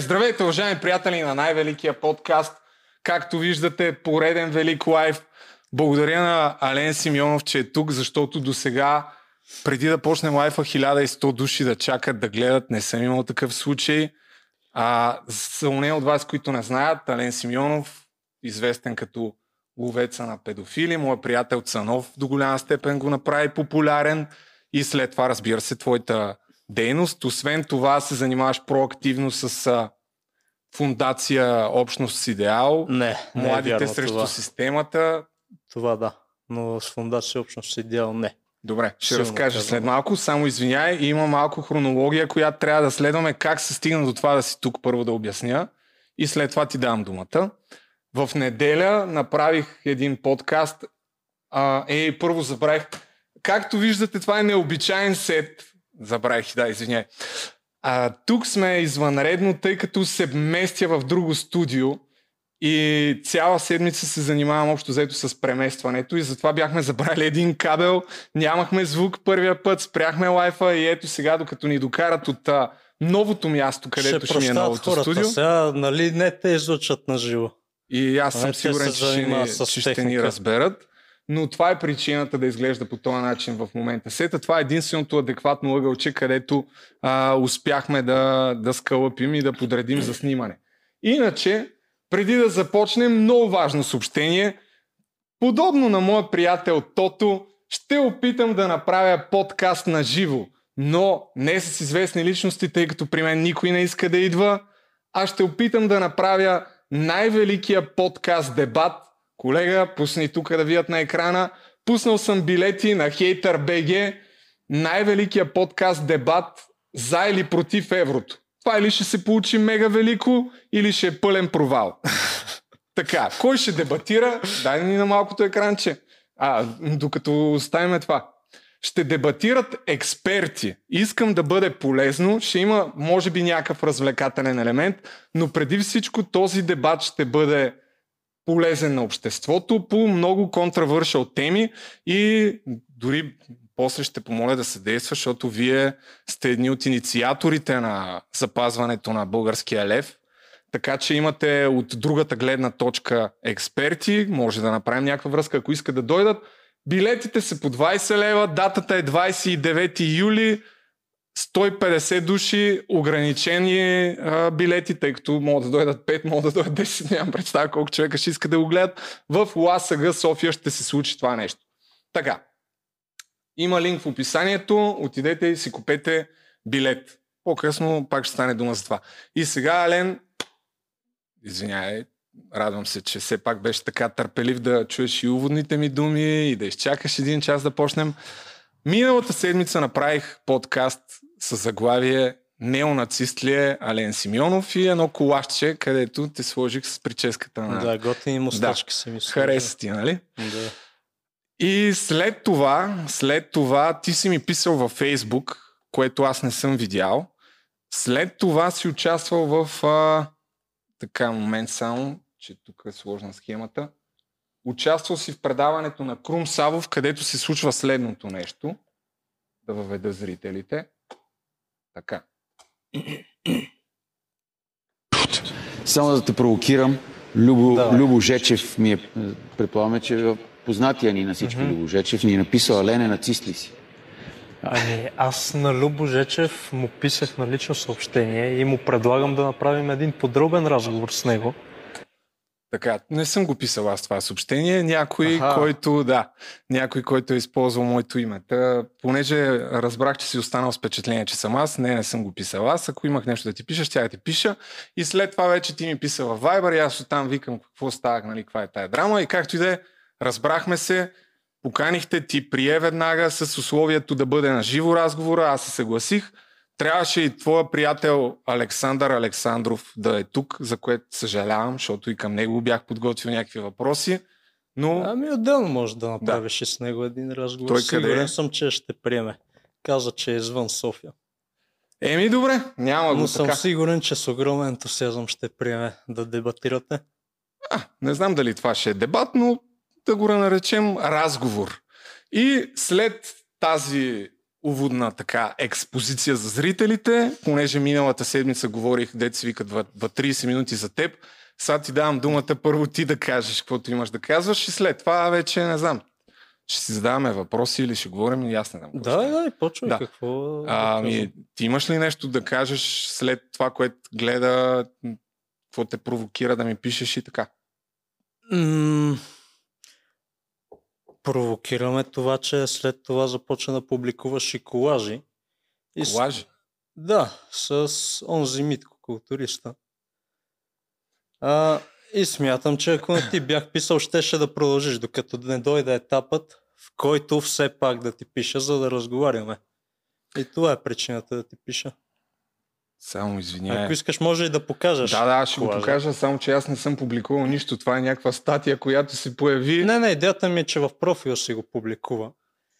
Здравейте, уважаеми приятели на най-великия подкаст. Както виждате, пореден велик лайф. Благодаря на Ален Симеонов, че е тук, защото до сега, преди да почнем лайфа, 1100 души да чакат да гледат. Не съм имал такъв случай. А, за уне от вас, които не знаят, Ален Симеонов, известен като ловеца на педофили, моят приятел Цанов до голяма степен го направи популярен и след това, разбира се, твоята дейност. Освен това се занимаваш проактивно с а, фундация Общност с идеал, Не, не младите е вярно срещу това. системата. Това да, но с фундация общност с идеал не. Добре, ще Силно разкажа след малко. Само извиняй, има малко хронология, която трябва да следваме как се стигна до това да си тук първо да обясня и след това ти дам думата. В неделя направих един подкаст. А, е, първо забравих. Както виждате, това е необичайен сет. Забравих, да, извиняй. А, тук сме извънредно, тъй като се местя в друго студио и цяла седмица се занимавам общо взето с преместването и затова бяхме забрали един кабел, нямахме звук първия път, спряхме лайфа и ето сега, докато ни докарат от а, новото място, където ще, ми е новото хората. студио. Сега, нали, не те излучат на живо. И аз съм те сигурен, че, ще ни, че ще ни разберат. Но това е причината да изглежда по този начин в момента. Сета, това е единственото адекватно ъгълче, където а, успяхме да, да скълъпим и да подредим за снимане. Иначе, преди да започнем, много важно съобщение. Подобно на моя приятел Тото, ще опитам да направя подкаст на живо, но не с известни личности, тъй като при мен никой не иска да идва, а ще опитам да направя най-великия подкаст дебат. Колега, пусни тук да видят на екрана. Пуснал съм билети на Hater BG. Най-великия подкаст дебат за или против еврото. Това или ще се получи мега велико, или ще е пълен провал. Така, кой ще дебатира? Дай ни на малкото екранче. А, докато оставим това. Ще дебатират експерти. Искам да бъде полезно. Ще има, може би, някакъв развлекателен елемент, но преди всичко този дебат ще бъде полезен на обществото по много контравършал теми и дори после ще помоля да се действа, защото вие сте едни от инициаторите на запазването на българския лев. Така че имате от другата гледна точка експерти, може да направим някаква връзка, ако искат да дойдат. Билетите са по 20 лева, датата е 29 юли, 150 души, ограничени а, билети, тъй като могат да дойдат 5, могат да дойдат 10, нямам представа колко човека ще иска да го гледат. В ЛАСАГ София ще се случи това нещо. Така, има линк в описанието, отидете и си купете билет. По-късно пак ще стане дума за това. И сега, Ален, извинявай, радвам се, че все пак беше така търпелив да чуеш и уводните ми думи и да изчакаш един час да почнем. Миналата седмица направих подкаст с заглавие Неонацист ли е Ален Симеонов и едно колашче, където те сложих с прическата на... Да, готини мустачки си ми сложил. Хареса ти, нали? Да. И след това, след това ти си ми писал във Фейсбук, което аз не съм видял. След това си участвал в а, така момент само, че тук е сложна схемата. Участвал си в предаването на Крум Савов, където се случва следното нещо. Да въведа зрителите. Така. Само да те провокирам, Любо. Любо Жечев ми е, предполагаме, че е познатия ни на всички mm-hmm. Любо Жечев ни е написал, Алене, нацист ли си? Ами, аз на Любо Жечев му писах на лично съобщение и му предлагам да направим един подробен разговор с него. Така, не съм го писал аз това съобщение. Някой, Аха. който, да, някой, който е използвал моето име. Та, понеже разбрах, че си останал с впечатление, че съм аз, не, не съм го писал аз. Ако имах нещо да ти пиша, ще я ти пиша. И след това вече ти ми писа в Viber и аз оттам викам какво става, нали, каква е тая драма. И както и да е, разбрахме се, поканихте, ти прие веднага с условието да бъде на живо разговора, аз се съгласих. Трябваше и твоя приятел Александър Александров да е тук, за което съжалявам, защото и към него бях подготвил някакви въпроси. Но Ами отделно може да направиш и с него един разговор. Той къде Сигурен е? съм, че ще приеме. Каза, че е извън София. Еми добре, няма Но го съм така. сигурен, че с огромен ентусиазъм ще приеме да дебатирате. А, не знам дали това ще е дебат, но да го наречем разговор. И след тази уводна така експозиция за зрителите, понеже миналата седмица говорих, дете си викат 30 минути за теб. Сега ти давам думата първо ти да кажеш каквото имаш да казваш и след това вече не знам. Ще си задаваме въпроси или ще говорим и аз не знам. Да, да, и почвай да. какво. А, ми, ти имаш ли нещо да кажеш след това, което гледа, какво те провокира да ми пишеш и така? М- провокираме това, че след това започна да публикуваш и колажи. Колажи? С... Да, с онзи Митко, културиста. А, и смятам, че ако не ти бях писал, щеше да продължиш, докато не дойде етапът, в който все пак да ти пиша, за да разговаряме. И това е причината да ти пиша. Само извинявай. Ако искаш, може и да покажеш. Да, да, ще колажа. го покажа, само че аз не съм публикувал нищо. Това е някаква статия, която се появи. Не, не, идеята ми е, че в профила си го публикува.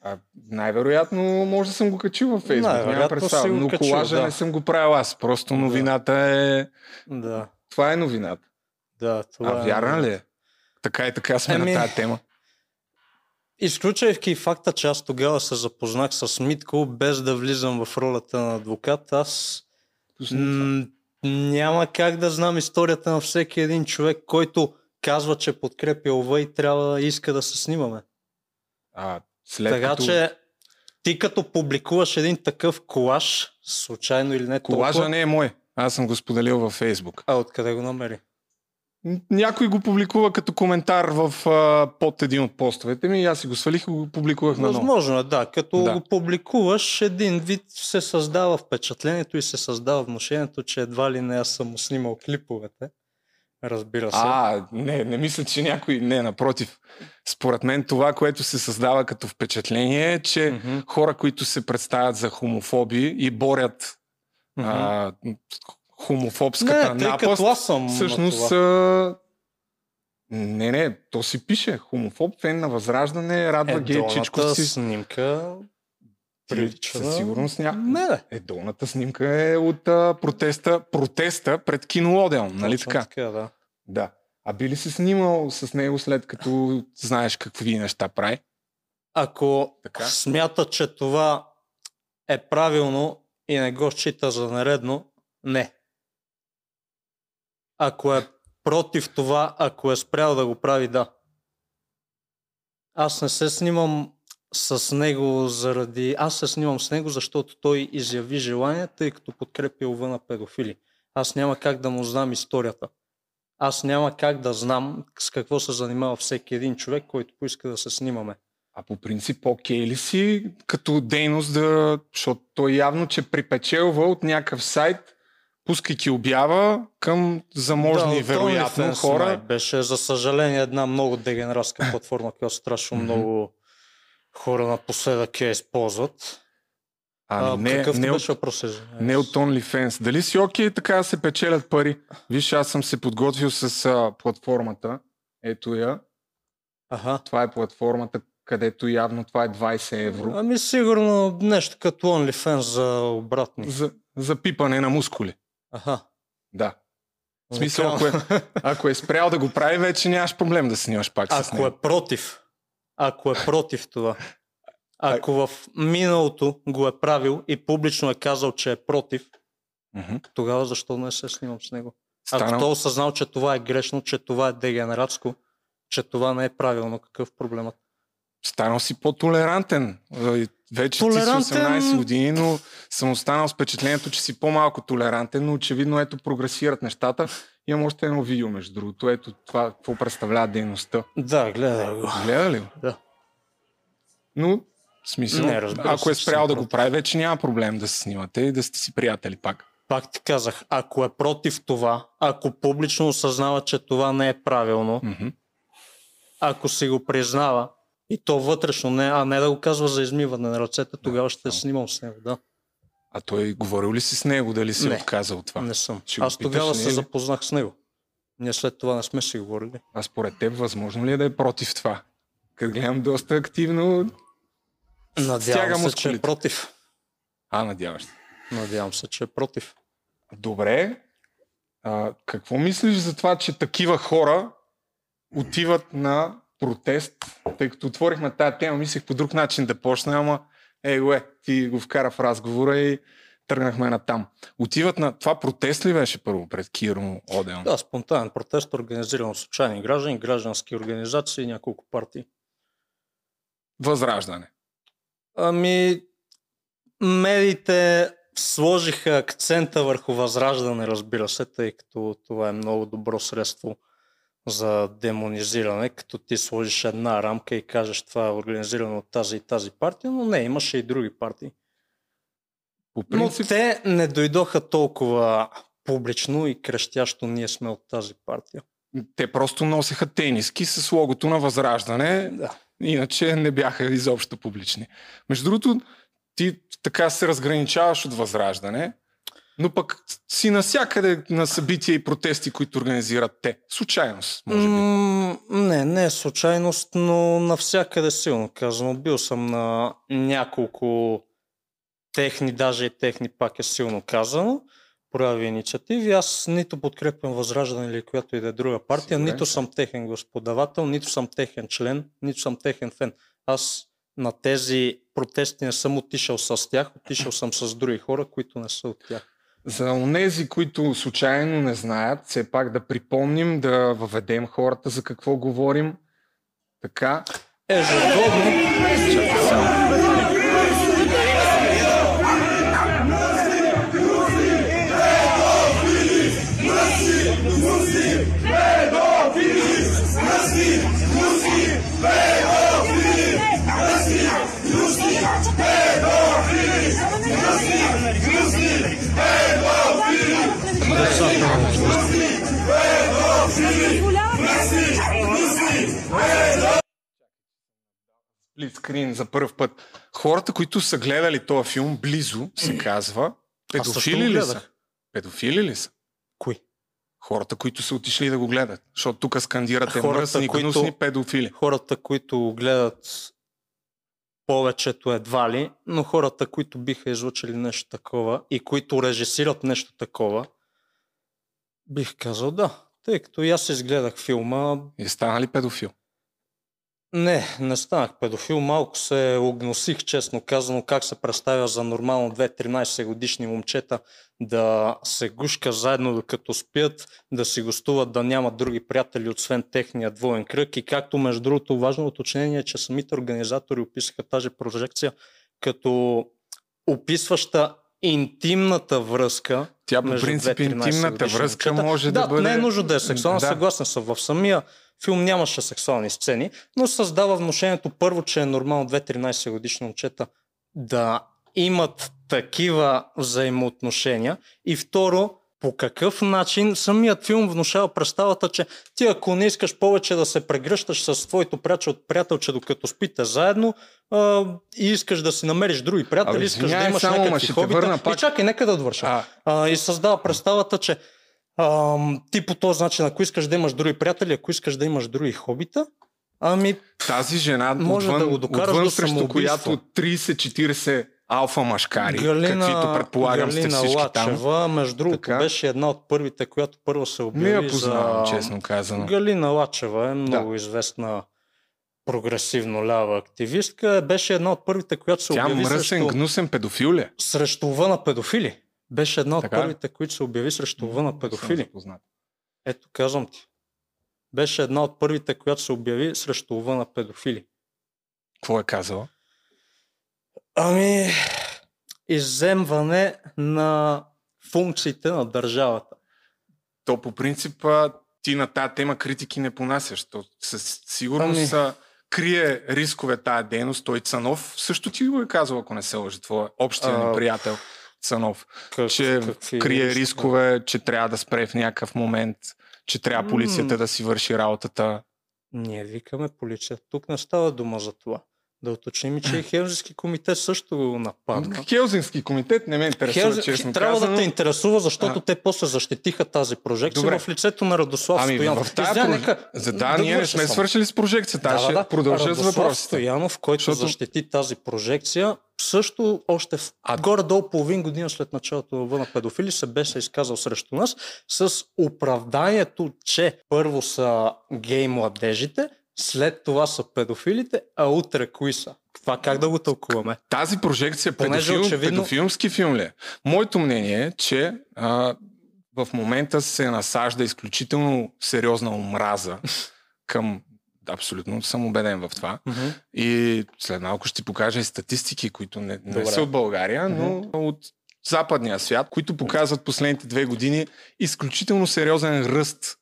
А, най-вероятно може да съм го качил във Фейсбук, няма представа. Но качил, колажа да. не съм го правил аз. Просто новината е... Да. Това е новината. Да, това а е... вярна ли е? Така и така сме Еми... на тази тема. Изключайки факта, че аз тогава се запознах с Митко, без да влизам в ролята на адвокат, аз м- няма как да знам историята на всеки един човек, който казва, че подкрепя ова и трябва да иска да се снимаме. А, след така като... че ти като публикуваш един такъв колаж, случайно или не Колажа толкова... не е мой. Аз съм го споделил във Фейсбук. А откъде го намери? Някой го публикува като коментар в, а, под един от постовете ми и аз си го свалих и го публикувах на. Възможно е, да. Като да. го публикуваш, един вид се създава впечатлението и се създава вношението, че едва ли не аз съм снимал клиповете. Разбира се. А, не, не мисля, че някой... Не, напротив. Според мен това, което се създава като впечатление е, че mm-hmm. хора, които се представят за хомофоби и борят mm-hmm. а, хомофобската не, напаст, аз съм всъщност а... не, не, то си пише. Хомофоб, фен на Възраждане, радва е, гей чичко си. снимка прилича Със сигурност ня... Не, да. Е, долната снимка е от а, протеста, протеста пред киноодел, нали така? така? да. Да. А би ли се снимал с него след като знаеш какви неща прави? Ако така? смята, че това е правилно и не го счита за наредно, не. Ако е против това, ако е спрял да го прави, да. Аз не се снимам с него заради... Аз се снимам с него, защото той изяви желание, тъй като подкрепя лъва на педофили. Аз няма как да му знам историята. Аз няма как да знам с какво се занимава всеки един човек, който поиска да се снимаме. А по принцип, окей ли си като дейност да... Защото той явно, че припечелва от някакъв сайт пускайки обява към заможни, да, вероятно, хора. Май беше, за съжаление, една много дегенератска платформа, която страшно много хора напоследък я използват. А, а не, какъв не, беше от, не от OnlyFans. Дали си окей okay, така да се печелят пари? Виж, аз съм се подготвил с а, платформата. Ето я. Ага. Това е платформата, където явно това е 20 евро. Ами сигурно нещо като OnlyFans за обратни. За, за пипане на мускули. Аха. Да. В смисъл, ако е, ако е спрял да го прави, вече нямаш проблем да снимаш пак ако с него. Ако е против, ако е против това, ако в миналото го е правил и публично е казал, че е против, mm-hmm. тогава защо не се снимам с него? Станал... Ако той осъзнал, че това е грешно, че това е дегенератско, че това не е правилно, какъв проблемът? Станал си по-толерантен. Вече толерантен... ти си 18 години, но съм останал с впечатлението, че си по-малко толерантен, но очевидно ето прогресират нещата. Имам още едно видео, между другото. Ето това, какво представлява дейността. Да, гледай го. Гледа ли го? Да. Но, в смисъл, Не, ако е спрял да го прави, вече няма проблем да се снимате и да сте си приятели пак. Пак ти казах, ако е против това, ако публично осъзнава, че това не е правилно, mm-hmm. ако си го признава, и то вътрешно, не, а не да го казва за измиване на ръцете, тогава да, ще съм. снимам с него, да. А той говорил ли си с него, дали си не, отказал това? Не съм. Ще Аз тогава се ли? запознах с него. Ние след това не сме си говорили. А според теб, възможно ли е да е против това? Като гледам доста активно, Надявам се, че е против. А, надяваш се. Надявам се, че е против. Добре. А, какво мислиш за това, че такива хора отиват на протест, тъй като отворихме тази тема, мислех по друг начин да почна, ама го е, ти го вкара в разговора и тръгнахме на там. Отиват на... Това протест ли беше първо пред Киро Оден? Да, спонтанен протест, организиран от случайни граждани, граждански организации и няколко партии. Възраждане. Ами, медиите сложиха акцента върху възраждане, разбира се, тъй като това е много добро средство за демонизиране, като ти сложиш една рамка и кажеш това е организирано от тази и тази партия, но не, имаше и други партии. По принцип, Но те не дойдоха толкова публично и крещящо ние сме от тази партия. те просто носеха тениски с логото на Възраждане, Да. иначе не бяха изобщо публични. Между другото, ти така се разграничаваш от Възраждане, но пък си насякъде на събития и протести, които организират те. Случайност, може би. М, не, не е случайност, но навсякъде силно казвам. Бил съм на няколко техни, даже и техни пак е силно казано, прояви инициативи. Аз нито подкрепям Възраждане или която и да е друга партия, Сигурен нито съм. техен господавател, нито съм техен член, нито съм техен фен. Аз на тези протести не съм отишъл с тях, отишъл съм с други хора, които не са от тях. За онези, които случайно не знаят, все пак да припомним, да въведем хората за какво говорим. Така, Ежегодно, чакай само. Блицкрин за първ път. Хората, които са гледали този филм близо, се казва, педофили ли са? Педофили ли са? Кои? Хората, които са отишли да го гледат. Защото тук скандирате Хората, мръсни, които- гнусни педофили. хората, които гледат повечето едва ли, но хората, които биха излучили нещо такова и които режисират нещо такова, бих казал да. Тъй като и аз изгледах филма, И стана ли педофил? Не, не станах педофил, малко се огносих, честно казано, как се представя за нормално 2-13 годишни момчета да се гушка заедно докато спят, да си гостуват, да нямат други приятели, освен техния двоен кръг. И както между другото важно уточнение е, че самите организатори описаха тази прожекция като описваща интимната връзка Тя по принцип 2-13 интимната връзка момчета. може да, да бъде... не е нужно да е сексуална, Да. съгласен съм. В самия филм нямаше сексуални сцени, но създава вношението първо, че е нормално 2-13 годишни момчета да имат такива взаимоотношения и второ, по какъв начин самият филм внушава представата, че ти ако не искаш повече да се прегръщаш с твоето приятел, приятелче докато спите заедно а, и искаш да си намериш други приятели, Абе, искаш да имаш само, някакви хобита. върна И пак- чакай, нека да довърша. А, А, и създава представата, че ам, ти по този начин, ако искаш да имаш други приятели, ако искаш да имаш други хобита, ами тази жена Може отвън, да го докараш отвън до срещу която 30-40 алфа машкари, Галина, каквито предполагам сте Галина всички там. Лачева, между другото, Така. беше една от първите, която първо се обяви Не я познавам, за... честно казано. Галина Лачева е много известна прогресивно лява активистка. Беше една от първите, която се Тя обяви мръсен, срещу, гнусен педофил ли? е? срещу лъва на педофили. Беше една от Така ли? първите, които се обяви срещу на педофили. Ето, казвам ти. Беше една от първите, която се обяви срещу лъва на педофили. Какво е казала? Ами, иземване на функциите на държавата. То по принцип ти на тази тема критики не понасяш. То със сигурност Ами. крие рискове тая дейност. Той Цанов също ти го е казал, ако не се лъжи, твой общия А, приятел Цанов. Как, че какви крие рискове? рискове, че трябва да спре в някакъв момент, че трябва полицията М. да си върши работата. Ние викаме полиция. Тук не става дума за това. Да уточним, че Хелзински комитет също го нападна. Хелзински комитет не ме интересува, Хелзи- честно трябва казано. да те интересува, защото А. те после защитиха тази прожекция Добре. в лицето на Радослав Ами Стоянов. в тази нека За да, ние не довърша сме свършили с прожекцията. Аз ще продължа с Радослав въпросите. Стоянов, който Защото- защити тази прожекция, също още в... А- горе-долу половин година след началото на на педофили се беше изказал срещу нас с оправданието, че първо са гей младежите, след това са педофилите, а утре кои са? Това как да го тълкуваме? Тази прожекция Понеже педофил, очевидно- педофилмски филм ли е? Моето мнение е, че а, в момента се насажда изключително сериозна омраза към Абсолютно съм убеден в това. Мгм. И след малко ще ти покажа и статистики, които не, не Добре. са от България, но от западния свят, които показват последните две години изключително сериозен ръст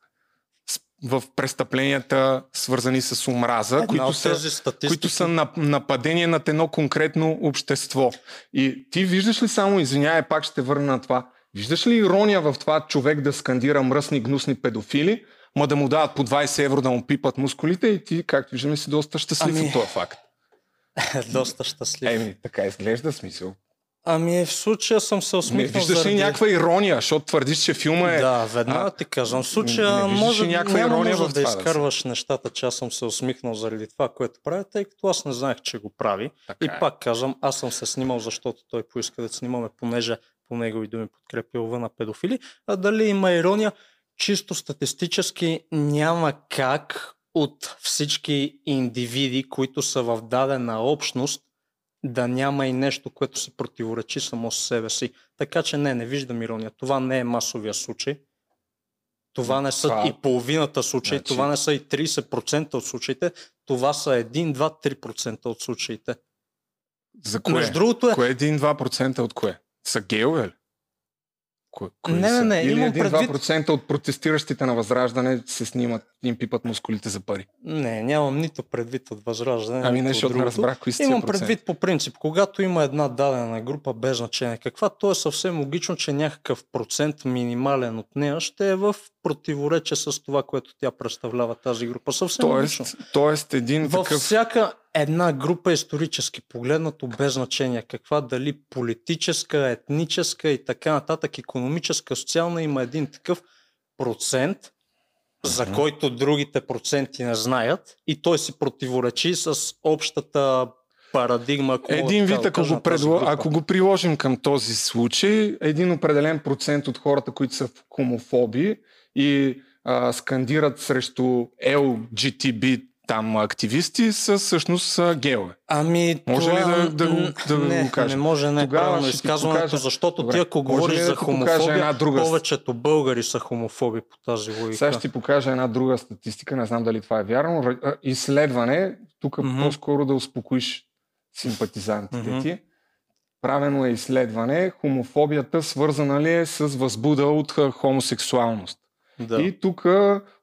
в престъпленията, свързани с омраза, Една които са, статистики, които са нап- нападение над едно конкретно общество. И ти виждаш ли само, извинявай, пак ще върна на това, виждаш ли ирония в това човек да скандира мръсни, гнусни педофили, ма да му дават по 20 евро да му пипат мускулите и ти, както виждаме, си доста щастлив Ами, от този факт. доста щастлив. Еми, така изглежда смисъл. Ами в случая съм се Не, усмихнал виждаш ли заради... някаква ирония, защото твърдиш, че филма е... Да, веднага А, ти казвам. В случая не виждаш може, ли някаква няма ирония нужда да това да изкарваш нещата, че аз съм се усмихнал заради това, което прави, тъй като аз не знаех, че го прави. Така И е. пак казвам, аз съм се снимал, защото той поиска да снимаме, понеже по негови думи подкрепя лъва на педофили. А дали има ирония? Чисто статистически няма как от всички индивиди, които са в дадена общност, да няма и нещо, което се противоречи само с себе си. Така че не, не виждам ирония. Това не е масовия случай. Това не са Това- и половината случаи, Значи- това не са и 30% от случаите, това са 1, 2, 3% от случаите. За кое? Между другото е, Кое е 1-2% от кое? Са геове ли? Кое, кои Не, не, са? не, Или имам 1-2% от протестиращите на Възраждане се снимат, им пипат мускулите за пари. не, нямам нито предвид от възраждане, Ами не, от защото не разбрах кои са Имам предвид по принцип, когато има една дадена група без значение каква, то е съвсем логично, че някакъв процент минимален от нея ще е в противоречие с това, което тя представлява тази група. Съвсем логично. Тоест, тоест един Във такъв... всяка една група исторически погледнато без значение каква, дали политическа, етническа и така нататък, економическа, социална, има един такъв процент, за който другите проценти не знаят и той си противоречи с общата парадигма. Ако Един вид, ако го, предло... ако го приложим към този случай, един определен процент от хората, които са хомофоби и а, скандират срещу LGTB там активисти, са всъщност а, геове. Ами, Може ли това... да- да го- да го не, кажем? Не може, не Тогава правилно ще ти изказването, покажа. защото Добре. ти ако говориш ли да за хомофобия, една друга- повечето българи са хомофоби по тази логика. Сега ще ти покажа една друга статистика, не знам дали това е вярно. Изследване, тук Мгм. по-скоро да успокоиш симпатизантите Мгм. ти. Правено е изследване, хомофобията свързана ли е с възбуда от хомосексуалност. Да. И тук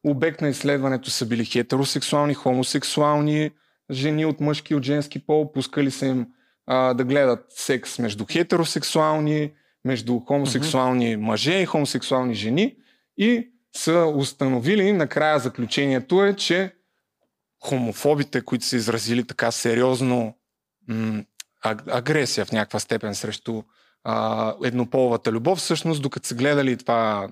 обект на изследването са били хетеросексуални, хомосексуални жени от мъжки и от женски пол, пускали са им а, да гледат секс между хетеросексуални, между хомосексуални мъже и хомосексуални жени. И са установили, накрая заключението е, че хомофобите, които са изразили така сериозно м- аг- агресия в някаква степен срещу а, еднополовата любов, всъщност докато са гледали това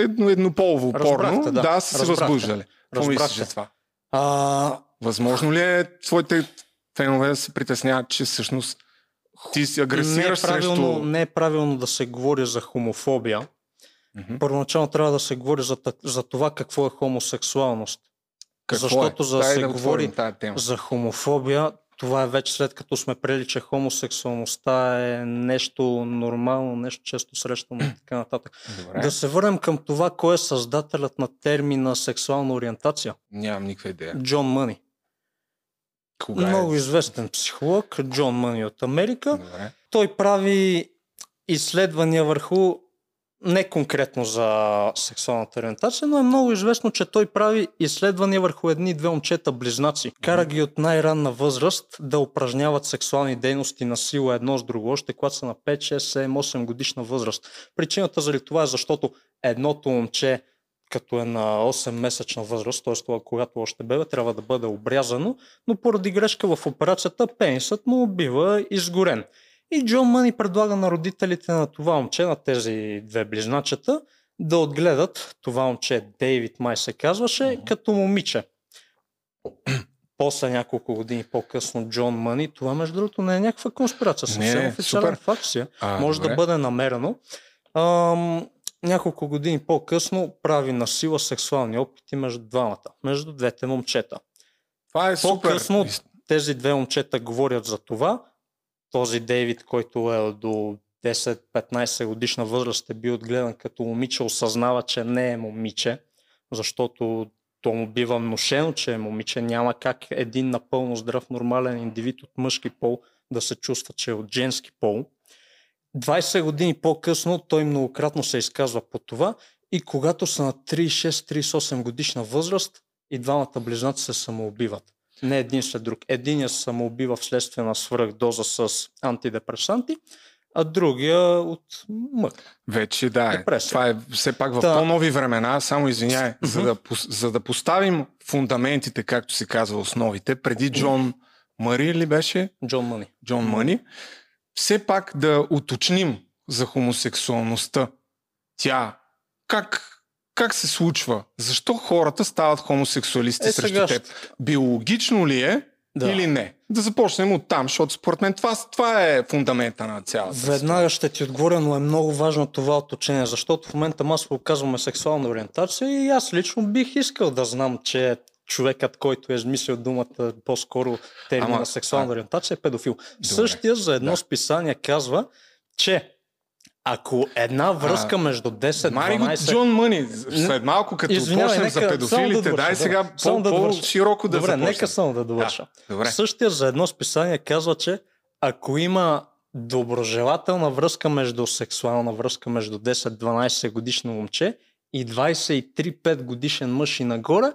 едно, еднополово Разбрахте, порно, да. да, са се възбуждали. Какво мислиш за това? А, Възможно ли е твоите фенове да се притесняват, че всъщност ти си не, е агресираш правилно, срещу... не е правилно да се говори за хомофобия. Мгм. Първоначално трябва да се говори за, за това какво е хомосексуалност. Какво Защото е? за да се да говори. За хомофобия, това е вече след като сме прели, че хомосексуалността е нещо нормално, нещо често срещано и така нататък. Добре. Да се върнем към това, кой е създателят на термина сексуална ориентация. Нямам никаква идея. Джон Мъни. Кога Много е? известен психолог, Джон Мъни от Америка. Добре. Той прави изследвания върху не конкретно за сексуалната ориентация, но е много известно, че той прави изследвания върху едни две момчета близнаци. Кара ги от най-ранна възраст да упражняват сексуални дейности на сила едно с друго, още когато са на 5, 6, 7, 8 годишна възраст. Причината заради това е защото едното момче като е на 8-месечна възраст, т.е. това, когато още бебе, трябва да бъде обрязано, но поради грешка в операцията пенисът му бива изгорен. И Джон Мъни предлага на родителите на това момче, на тези две близначета, да отгледат това момче, Дейвид май се казваше, Мгм. като момиче. После няколко години по-късно Джон Мъни, това между другото не е някаква конспирация, съвсем Не, официален супер. факт си е може добре. да бъде намерено. Ам, няколко години по-късно прави на сила сексуални опити между двамата, между двете момчета. Това е супер. По-късно тези две момчета говорят за това. Този Дейвид, който е до 10-15 годишна възраст е бил отгледан като момиче, осъзнава, че не е момиче, защото то му бива внушено, че е момиче. Няма как един напълно здрав, нормален индивид от мъжки пол да се чувства, че е от женски пол. 20 години по-късно той многократно се изказва по това и когато са на 36-38 годишна възраст и двамата близнаци се самоубиват. Не един след друг. Единият се самоубива вследствие на свръхдоза с антидепресанти, а другия от мък. Вече да е. Депресия. Това е все пак в Да. по-нови времена, само извиняй, за, да, за да поставим фундаментите, както се казва, основите, преди Джон Мари ли беше? Джон Мъни. Джон Мъни, все пак да уточним за хомосексуалността. Тя как, как се случва? Защо хората стават хомосексуалисти Е, срещу сега теб? Биологично ли е Да. или не? Да започнем от там, защото според мен това, това е фундамента на цялата. Веднага ще ти отговоря, но е много важно това уточнение, защото в момента масово казваме сексуална ориентация и аз лично бих искал да знам, че човекът, който е измислил думата, по-скоро термина Ама, сексуална а- ориентация е педофил. Същия за едно Да. списание казва, че ако една връзка между 10 Мари го 12 Джон Мъни. След малко, като Извинявай, почнем за педофилите, да дай да. сега по, да по-широко да Добре, започнем. нека само да довърша. Да, добре. Същия за едно списание казва, че ако има доброжелателна връзка между сексуална връзка между 10-12 годишно момче и 23-5 годишен мъж и нагоре,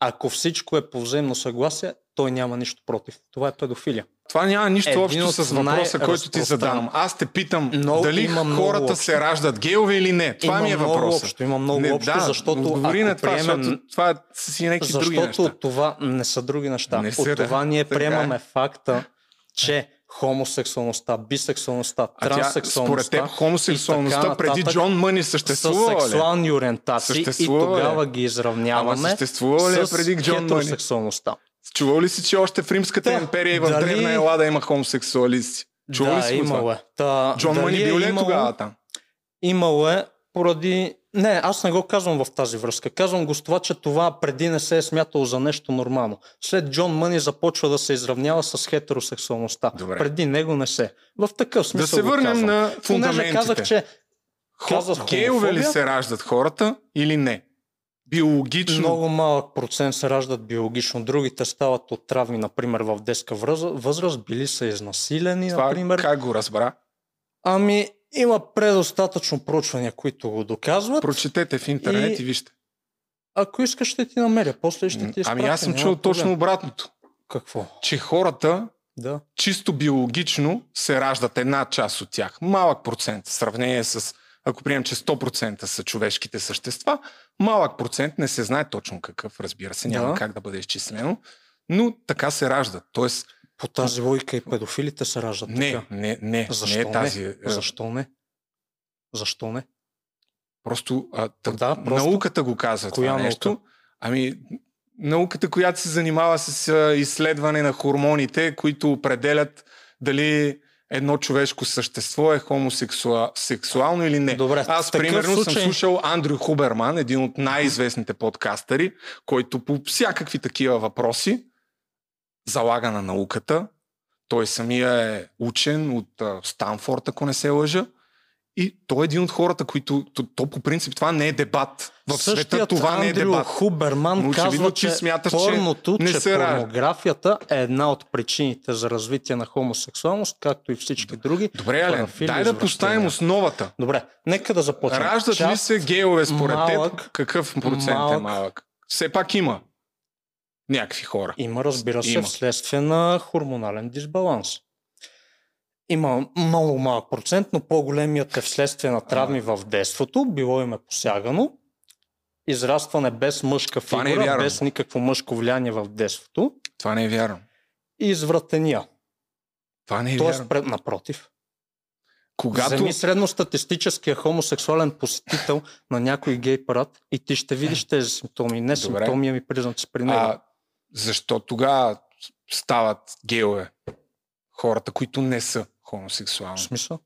ако всичко е по взаимно съгласие, той няма нищо против. Това е педофилия. Това няма нищо Един общо с въпроса, който ти задавам. Аз те питам Много- дали хората общо. се раждат геове или не. Това има ми е въпросът. общо, има много не, общо, да, защото ако на това, приемем- защото това си някакви други Защото неща. това не са други неща. Не От са, да. това ние Така е. приемаме факта, че хомосексуалността, бисексуалността, транссексуалността според теб, хомосексуалността и така преди Джон Мъни съществува ли? сексуални ориентации Съществува и ли? тогава ги изравняваме Ама съществува ли с преди Джон Мъни? Чувал ли си, че още в Римската Да. империя и в Дали- Древна Елада има хомосексуалисти? Чувал ли да, си го това? имало е. Та, Джон Мъни бил ли е имало? тогава там? Имало е поради... Не, аз не го казвам в тази връзка. Казвам го с това, че това преди не се е смятало за нещо нормално. След Джон Мъни започва да се изравнява с хетеросексуалността. Добре. Преди него не се. В такъв Да смисъл се го върнем казвам. на Понеже фундаментите. казах, че Хо... Геове ли се раждат хората или не? Биологично. много малък процент се раждат биологично, другите стават от травми, например в детска възраст, били са изнасилени, Това например. как го разбра? Ами, има предостатъчно проучвания, които го доказват. Прочетете в интернет и, И- вижте. Ако искаш, ще ти намеря. После ще ти изпратя. Ами аз съм чул точно обратното. Какво? Че хората Да. чисто биологично се раждат една част от тях. Малък процент в сравнение с, ако приемем, че 100% са човешките същества, малък процент не се знае точно какъв, разбира се, няма Да. как да бъде изчислено, но така се раждат. Тоест, По тази логика и педофилите се раждат не, така. не, не, Защо не не? е тази. е, Защо не? Защо не? Просто, а, тъ, Да, просто. науката го казва Коя това нещо. наука? Ами, науката, която се занимава с а, изследване на хормоните, които определят дали едно човешко същество е хомосексуално или не. Добре, Аз, примерно, съм случай- слушал Андрю Хуберман, един от най-известните подкастъри, който по всякакви такива въпроси залага на науката. Той самия е учен от Станфорд, ако не се лъжа. И той е един от хората, които... То, то по принцип това не е дебат. В света Същият това не е Андрю дебат. Хуберман Но казва, че смяташ, че порното, не че ражда. порнографията е една от причините за развитие на хомосексуалност, както и всички други. Добре, Ален, дай да поставим основата. Добре, нека да започнем. Раждат ли Част- се геове според малък- теб? Какъв процент е малък- малък? Все пак има някакви хора. Има, разбира се, Има. вследствие на хормонален дисбаланс. Има много малък процент, но по-големият е вследствие на травми в детството, било им е посягано, израстване без мъжка Това не е фигура, вярно. без никакво мъжко влияние в детството Това не е вярно. и извратения. Това не е Тоест, вярно. пред, напротив. Когато... Вземи средностатистическия хомосексуален посетител на някой гей парад и ти ще видиш тези симптоми. Не Добре. симптоми, ами признаци при него. А, защо тогава стават геове? Хората, които не са В хомосексуални. смисъл?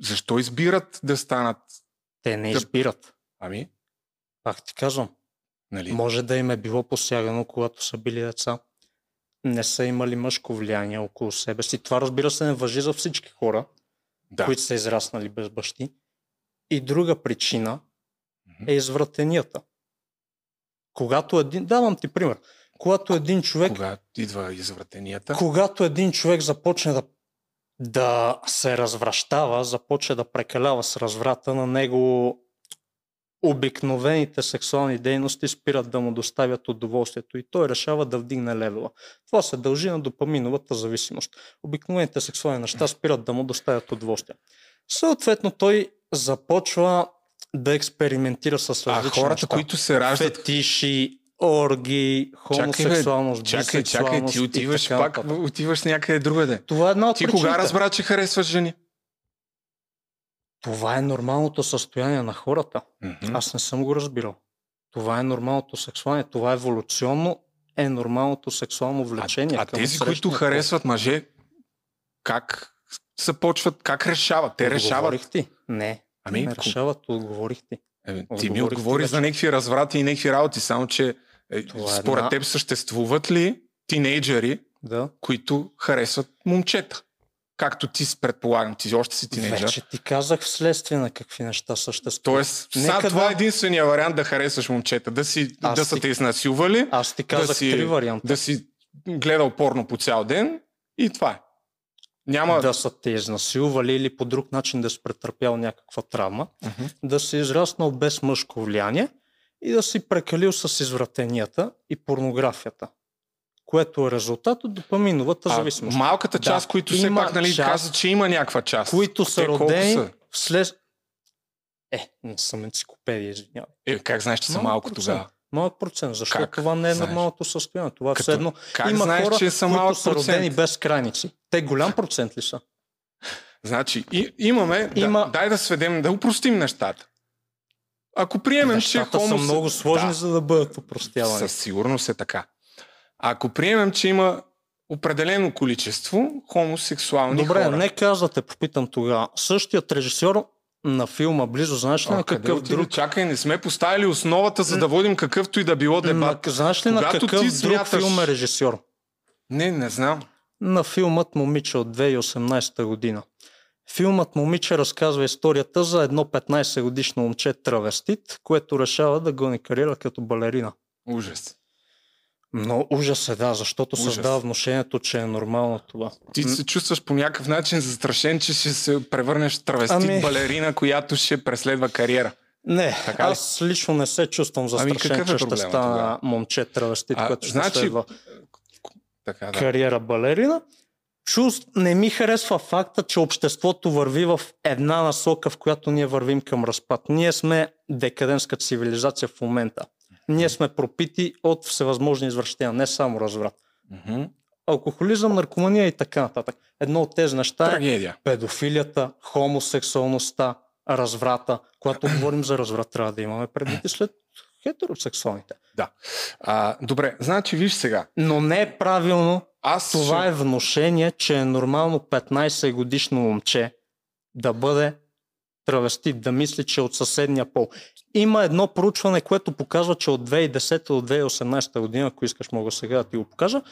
Защо избират да станат? Те не Да. избират. Ами, Пак ти казвам. нали? Може да им е било посягано, когато са били деца. не са имали мъжко влияние около себе си. Това разбира се не въжи за всички хора, Да. които са израснали без бащи. И друга причина е извратенията. Когато един, давам ти пример, когато един човек, Кога идва извратенията? когато един човек започне да, да се развращава, започне да прекалява с разврата на него, обикновените сексуални дейности спират да му доставят удоволствието и той решава да вдигне левела. Това се дължи на допаминовата зависимост. Обикновените сексуални неща спират да му доставят удоволствие. Съответно, той започва да експериментира с различни А хората, неща. които се раждат... Фетиши, орги, хомосексуалност, Чакай, чакай, бисексуалност ти отиваш пак, нататък. отиваш някъде другаде. Това е една от Ти причините. кога разбра, че харесваш жени? Това е нормалното състояние на хората. Мгм. Аз не съм го разбирал. Това е нормалното сексуално. Това еволюционно е нормалното сексуално влечение. А към тези, които харесват мъже, как започват, как решават? Те решават. Отговорих ти. Не. Ами, не решават, отговорих ти. Е, ти ми отговори за някакви разврати и някакви работи, само че е, Това е според една- теб съществуват ли тинейджери, Да. които харесват момчета? Както ти си предполагам, ти още си тинейджър. Вече ти казах вследствие на какви неща съществуват. Тоест, Нека това да- е единствения вариант да харесваш момчета. Да, си, Аз да са ти- те изнасилвали, Аз ти казах да си, три варианта. да си гледал порно по цял ден и това е. Няма... Да са те изнасилвали или по друг начин да си претърпял някаква травма, Мгм. да си израснал без мъжко влияние и да си прекалил с извратенията и порнографията, което е резултат от допаминовата А, зависимост. малката Да, част, които все пак нали, част, каза, че има някаква част. които са Те родени са? вслед... Е, не съм енциклопедия, извинявай. Е, как знаеш, че са малко процент. тогава? Малък процент, защото Как това не е знаеш? нормалното състояние. Това Като- все едно. Как Има знаеш, хора, че са които малък са процент? родени без крайници. Те голям процент ли са? Значи, и, имаме... Има- Да, дай да сведем, да упростим нещата. Ако приемем, че хомо... са много сложни, Да, за да бъдат упростявани. със сигурност е така. Ако приемем, че има определено количество хомосексуални Добре, хора. нека аз да те попитам тогава. Същият режисьор на филма Близо, знаеш ли А, на какъв отиде? друг... Чакай, не сме поставили основата, за да водим какъвто и да било На, дебат. знаеш ли на Когато какъв ти друг смяташ- филм е режисьор? Не, не знам. На филмът Момиче от 2018 година. Филмът Момиче разказва историята за едно 15 годишно момче травестит, което решава да гони кариера като балерина. Ужас. Но ужас е, да, защото Ужас. създава внушението, че е нормално това. Ти се чувстваш по някакъв начин застрашен, че ще се превърнеш в травестит Ами- балерина, която ще преследва кариера. Не, Така ли? аз лично не се чувствам застрашен, какъв е че ще стана момче травестит, А, което ще значи, следва Така, да. кариера балерина. Чувств... Не ми харесва факта, че обществото върви в една насока, в която ние вървим към разпад. Ние сме декадентска цивилизация в момента. Ние сме пропити от всевъзможни извращения, не само разврат. Мгм. Алкохолизъм, наркомания и така нататък. Едно от тези неща е Трагедия. педофилията, хомосексуалността, разврата. Когато говорим за разврат, трябва да имаме предвид и след хетеросексуалните. А, добре, значи виж сега. Но не е правилно Аз Това ще... е внушение, че е нормално 15 годишно момче да бъде травестит, да мисли, че е от съседния пол. Има едно проучване, което показва, че от 2010 до 2018 година, ако искаш мога сега да ти го покажа,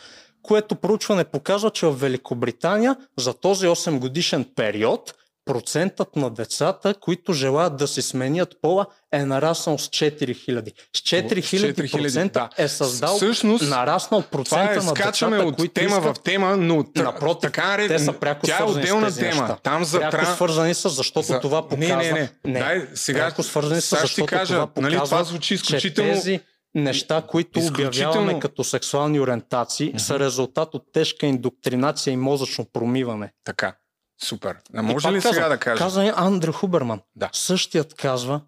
което проучване показва, че в Великобритания за този 8 годишен период процентът на децата, които желаят да си сменят пола, е нараснал с 4000. С 4000 процента да. е създал, Всъщност, нараснал процента Това е, на скачаме децата, от които тема искат в тема, но Напротив, така те са пряко тя е отделна тема. неща. Там за пряко тра- свързани са, защото за- това показва... Не, не, не. Дай, сега, пряко свързани са, защото кажа, това нали, показва, това звучи че изключително... тези неща, които Изключително- обявяваме като сексуални ориентации, са резултат от тежка индоктринация и мозъчно промиване. Така, супер. А може ли сега да кажа? Каза Андрю Хуберман. Да. Същият казва,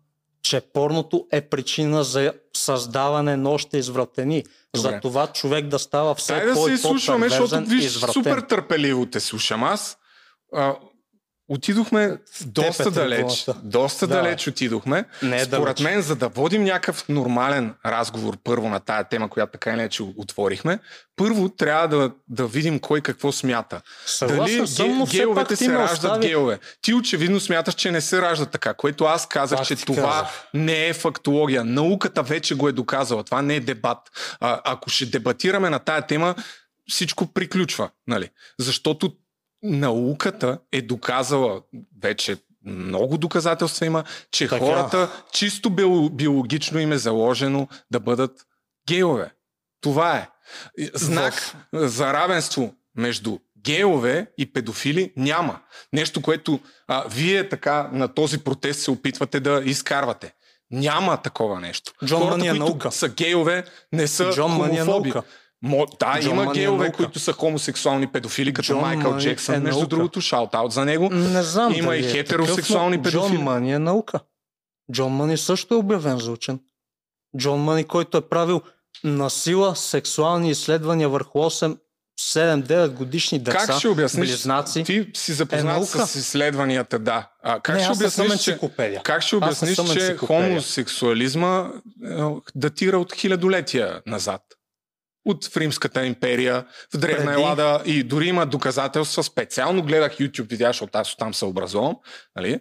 че порното е причина за създаване на още извратени. Добре. За това човек да става все Дай да по- се изслушваме, защото виж, извратен. супер търпеливо те слушам аз. А, отидохме доста е далеч. Доста Да. далеч отидохме. Не е Според далеч. мен, за да водим някакъв нормален разговор първо на тая тема, която така иначе отворихме, първо трябва да, да видим кой какво смята. Съгласен Дали съм, но геовете се раждат остави- геове. Ти очевидно смяташ, че не се раждат така, което аз казах, Пак че това казах. не е фактология. Науката вече го е доказала. Това не е дебат. А, ако ще дебатираме на тая тема, всичко приключва. Нали? Защото науката е доказала вече много доказателства има, че Така. хората чисто био- биологично им е заложено да бъдат гейове. Това е. Знак за равенство между гейове и педофили няма. Нещо, което а, вие така на този протест се опитвате да изкарвате. Няма такова нещо. Джон Хората, които наука. са гейове, не са Джон хомофоби. наука. Мо, да, Джон има Мъни е които са хомосексуални педофили, като Джон Майкъл Джексън. е Между наука. другото, шаут-аут за него. Не знам Има и е хетеросексуални но педофили. Джон Мъни е наука. Джон Мъни също е обявен за учен. Джон Мъни, който е правил насила сексуални изследвания върху 8 7-9 годишни деца, Как ще обясниш? близнаци. Ти си запознат наука. с изследванията, да. А, как не, ще обясниш, че, как ще обясниш, че хомосексуализма е, датира от хилядолетия назад? От в Римската империя, в Древна Преди. Елада и дори има доказателства. Специално гледах YouTube видеа, защото аз там се образувам. Нали?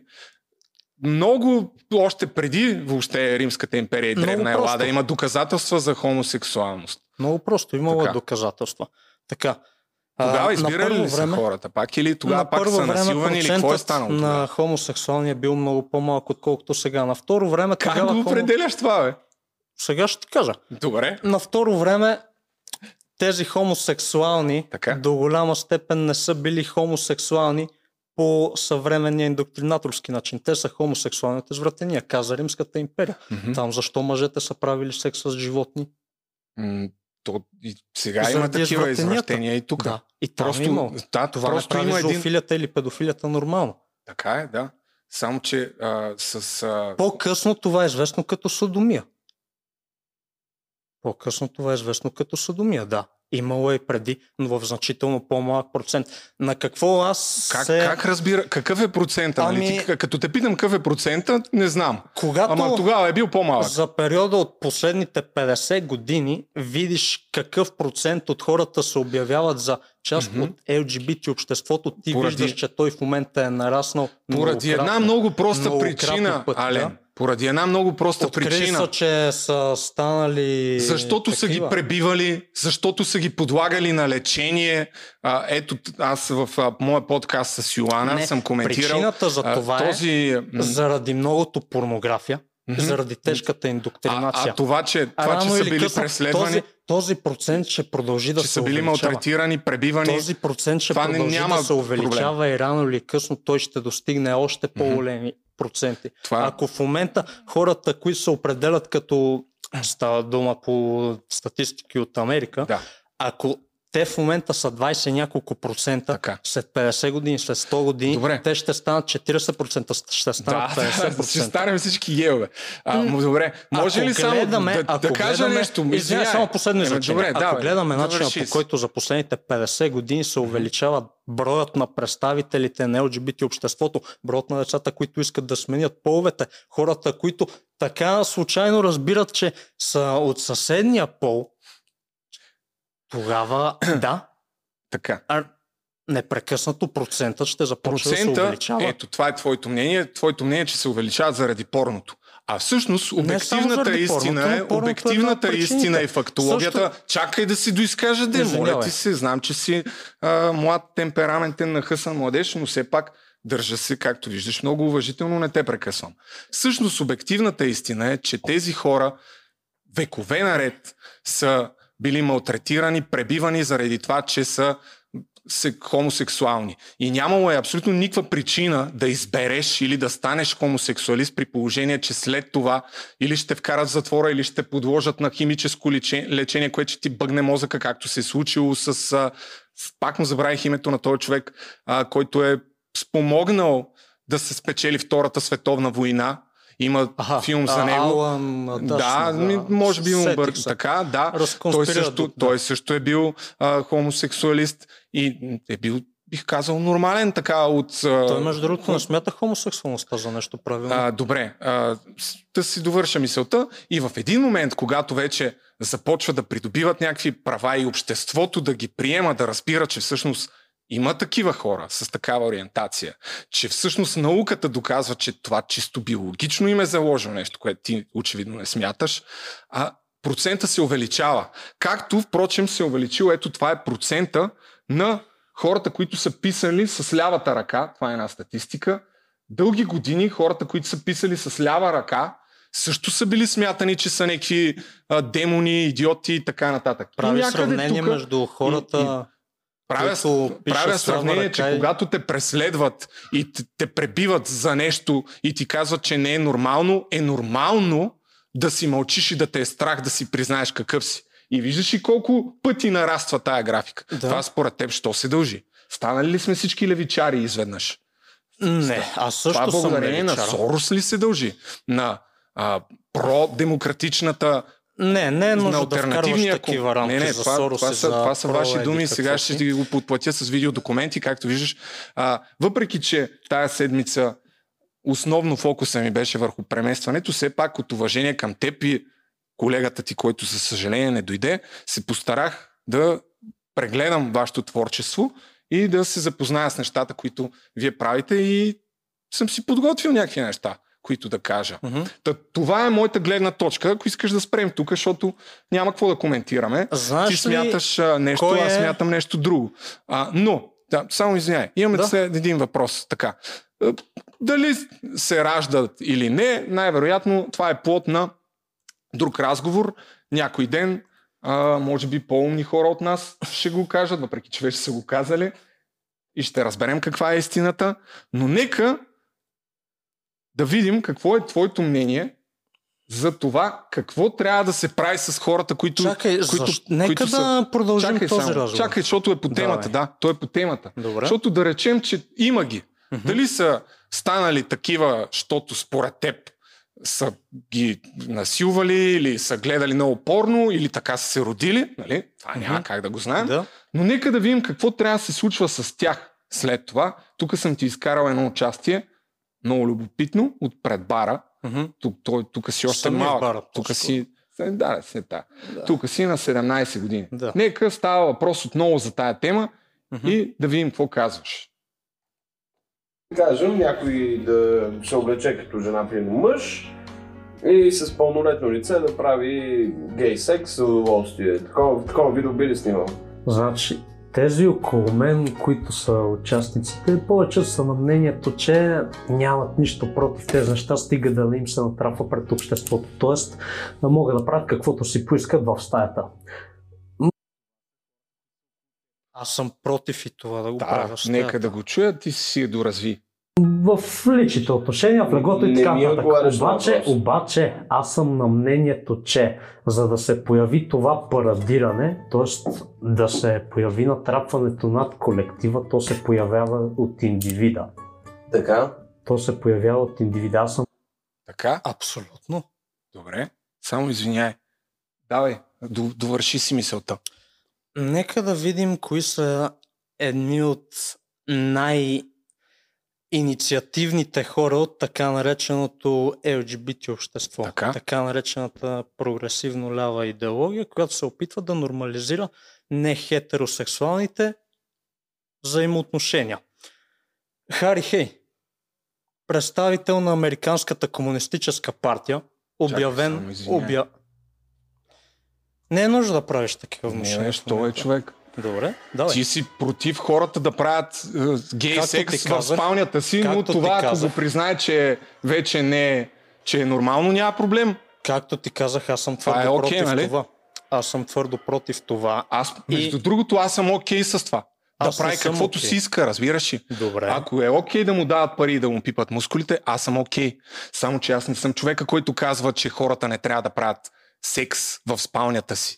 Много още преди въобще Римската империя и Много Древна просто. Елада има доказателства за хомосексуалност. Много просто, имало е Така. доказателства. Така. Тогава на избирали ли са време- хората пак или тогава на пак са насилвани или какво е станало на тогава? хомосексуалния бил много по-малък, отколкото сега. На второ време Как тогава го определяш това, бе? Сега ще ти кажа. Добре. На второ време тези хомосексуални Така. до голяма степен не са били хомосексуални по съвременния индоктринаторски начин. Те са хомосексуални от извратения, каза Римската империя. Мгм. Там защо мъжете са правили секс с животни? М, То, и сега има такива извращения и тук. Да. И там Просто, има. да, Това не просто прави има един... зоофилията или педофилията нормално. Така е, да. Само, че а, с... А... По-късно това е известно като содомия. По-късно това е известно като содомия, да. Имало е и преди, но в значително по-малък процент. На какво аз Как, се... как разбира, какъв е процента? Нали? Ами- Ти, к- като те питам какъв е процента, не знам. Когато Ама тогава е бил по-малък. за периода от последните 50 години видиш какъв процент от хората се обявяват за част Мгм. от LGBT обществото, ти Поради- виждаш, че той в момента е нараснал Поради една много проста причина, пъти, Ален. да. Поради една много проста Открили причина. са, че са станали Защото са ги такива. пребивали, защото са ги подлагали на лечение. А, ето, аз в а, моя подкаст с Йоана Не, съм коментирал. Причината за а, това е този... м, заради многото порнография, мгм. заради тежката а, индоктринация. а това, че, А това, че са или били късно преследвани, Този, този процент ще продължи да че се са били увеличава. малтретирани, пребивани. Този процент ще това продължи няма да се увеличава и рано или късно той ще достигне още по-големи проценти. Това, Ако в момента хората, които се определят като става дума по статистики от Америка, Да. ако те в момента са 20 и няколко процента, Така. след 50 години, след 100 години, Добре. те ще станат 40%, ще станат Да, 50%. да, ще станем всички геове. А, м, добре, може ако ли само гледаме, да, ако да кажа гледаме, нещо? Извинявай. само последно Ема, изречение. Добре, ако да, гледаме начина по който за последните 50 години се увеличава броят на представителите на LGBT обществото, броят на децата, които искат да сменят половете, хората, които така случайно разбират, че са от съседния пол, тогава да, Така. а непрекъснато процентът ще започне да се увеличава. ето това е твоето мнение. Твоето мнение е, че се увеличават заради порното. А всъщност обективната порното, истина е, порното е една обективната причините. истина е фактологията. Чакай да си доизкажа ден, моля ти се. Знам, че си а, млад, темпераментен, нахъсан младеж, но все пак държа се, както виждаш, много уважително, не те прекъсвам. Всъщност обективната истина е, че тези хора векове наред са били малтретирани, пребивани заради това, че са се, хомосексуални. И нямало е абсолютно никаква причина да избереш или да станеш хомосексуалист при положение, че след това или ще вкарат в затвора, или ще подложат на химическо лечение, което ще ти бъгне мозъка, както се е случило с... Пак му забравих името на този човек, който е спомогнал да се спечели Втората световна война. Има Аха, филм за него. Алан, Да, да, ми, може би му се. Така, да. Той също, до- той също е бил а, хомосексуалист и е бил, бих казал, нормален така от... Той, между другото, не смята хомосексуалността за нещо правилно. а, добре, а, да си довърша мисълта и в един момент, когато вече започва да придобиват някакви права и обществото да ги приема, да разбира, че всъщност има такива хора с такава ориентация, че всъщност науката доказва, че това чисто биологично им е заложено нещо, което ти очевидно не смяташ, а процента се увеличава. Както, впрочем, се е увеличил, ето това е процента на хората, които са писали с лявата ръка, това е една статистика, дълги години хората, които са писали с лява ръка, също са били смятани, че са някакви а, демони, идиоти и така нататък. Прави сравнение тука, между хората. И, и, правя, правя сравнение, ръка, че когато те преследват и те, те пребиват за нещо и ти казват, че не е нормално, е нормално да си мълчиш и да те е страх да си признаеш какъв си. И виждаш и колко пъти нараства тая графика. Да. Това според теб, що се дължи? Станали ли сме всички левичари изведнъж? Не, аз също Това съм благодарение на Сорос ли се дължи? На а, продемократичната не, не е нужно да вкарваш такива рамки не, не, за това, Сорос това, са, това са ваши думи, сега ще ти го подплатя с видеодокументи, както виждаш. А, въпреки, че тая седмица основно фокуса ми беше върху преместването, все пак от уважение към теб и колегата ти, който със съжаление не дойде, се постарах да прегледам вашето творчество и да се запозная с нещата, които вие правите и съм си подготвил някакви неща, които да кажа. Mm-hmm. Та, това е моята гледна точка, ако искаш да спрем тук, защото няма какво да коментираме. Знаеш Ти смяташ ли, нещо, е... аз смятам нещо друго. А, но, да, само извиняй, имаме да? след един въпрос. Така. Дали се раждат или не, най-вероятно това е плод на друг разговор. Някой ден а, може би по-умни хора от нас ще го кажат, въпреки че вече са го казали и ще разберем каква е истината. Но нека да видим какво е твоето мнение за това какво трябва да се прави с хората, които. Чакай, които, защ... нека които да са... продължим чакай този само, разговор. Чакай, защото е по темата, Давай. да. Той е по темата. Добре. Защото да речем, че има ги. Mm-hmm. Дали са станали такива, защото според теб са ги насилвали или са гледали много порно или така са се родили, нали? Това няма mm-hmm. как да го знаем. Да. Но нека да видим какво трябва да се случва с тях след това. Тук съм ти изкарал едно участие, много любопитно, от пред бара. Mm-hmm. Тук, той, тук си още малък. Бара, тук си, да, се. Да. Тук си на 17 години. Да. Нека става въпрос отново за тая тема mm-hmm. и да видим какво казваш. Кажем, някой да се облече като жена, примерно мъж, и с пълнолетно лице да прави гей секс, удоволствие. Такова, такова видео би ли снимал? Значи, тези около мен, които са участниците, повече са на мнението, че нямат нищо против тези неща, стига да не им се натрапва пред обществото. Тоест, да могат да правят каквото си поискат в стаята. Аз съм против и това да го Да, правя. нека да го чуят, ти си я доразви. В личните отношения, в легото и така нататък. Обаче, обаче, аз съм на мнението, че за да се появи това парадиране, т.е. да се появи натрапването над колектива, то се появява от индивида. Така? То се появява от индивида. Аз съм Така? Абсолютно. Добре. Само извиняй. Давай, до- довърши си мисълта. Нека да видим кои са едни от най- инициативните хора от така нареченото LGBT общество. Така. така наречената прогресивно лява идеология, която се опитва да нормализира нехетеросексуалните взаимоотношения. Хари Хей, представител на Американската комунистическа партия, обявен... извиняй. обя... Не е нужно да правиш такива Не, внушения. не, що е човек? Добре, давай. Ти си против хората да правят е, гей Както секс в спалнята си, но това ако казах. го признае, че вече не е, че е нормално, няма проблем. Както ти казах, аз съм твърдо е окей, против нали? това. Аз съм твърдо против това. Аз, И- между другото, аз съм окей с това. Да Аз прави каквото окей. си иска, разбираш ли? Добре. Ако е окей да му дават пари и да му пипат мускулите, аз съм окей. Само, че аз не съм човека, който казва, че хората не трябва да правят секс в спалнята си.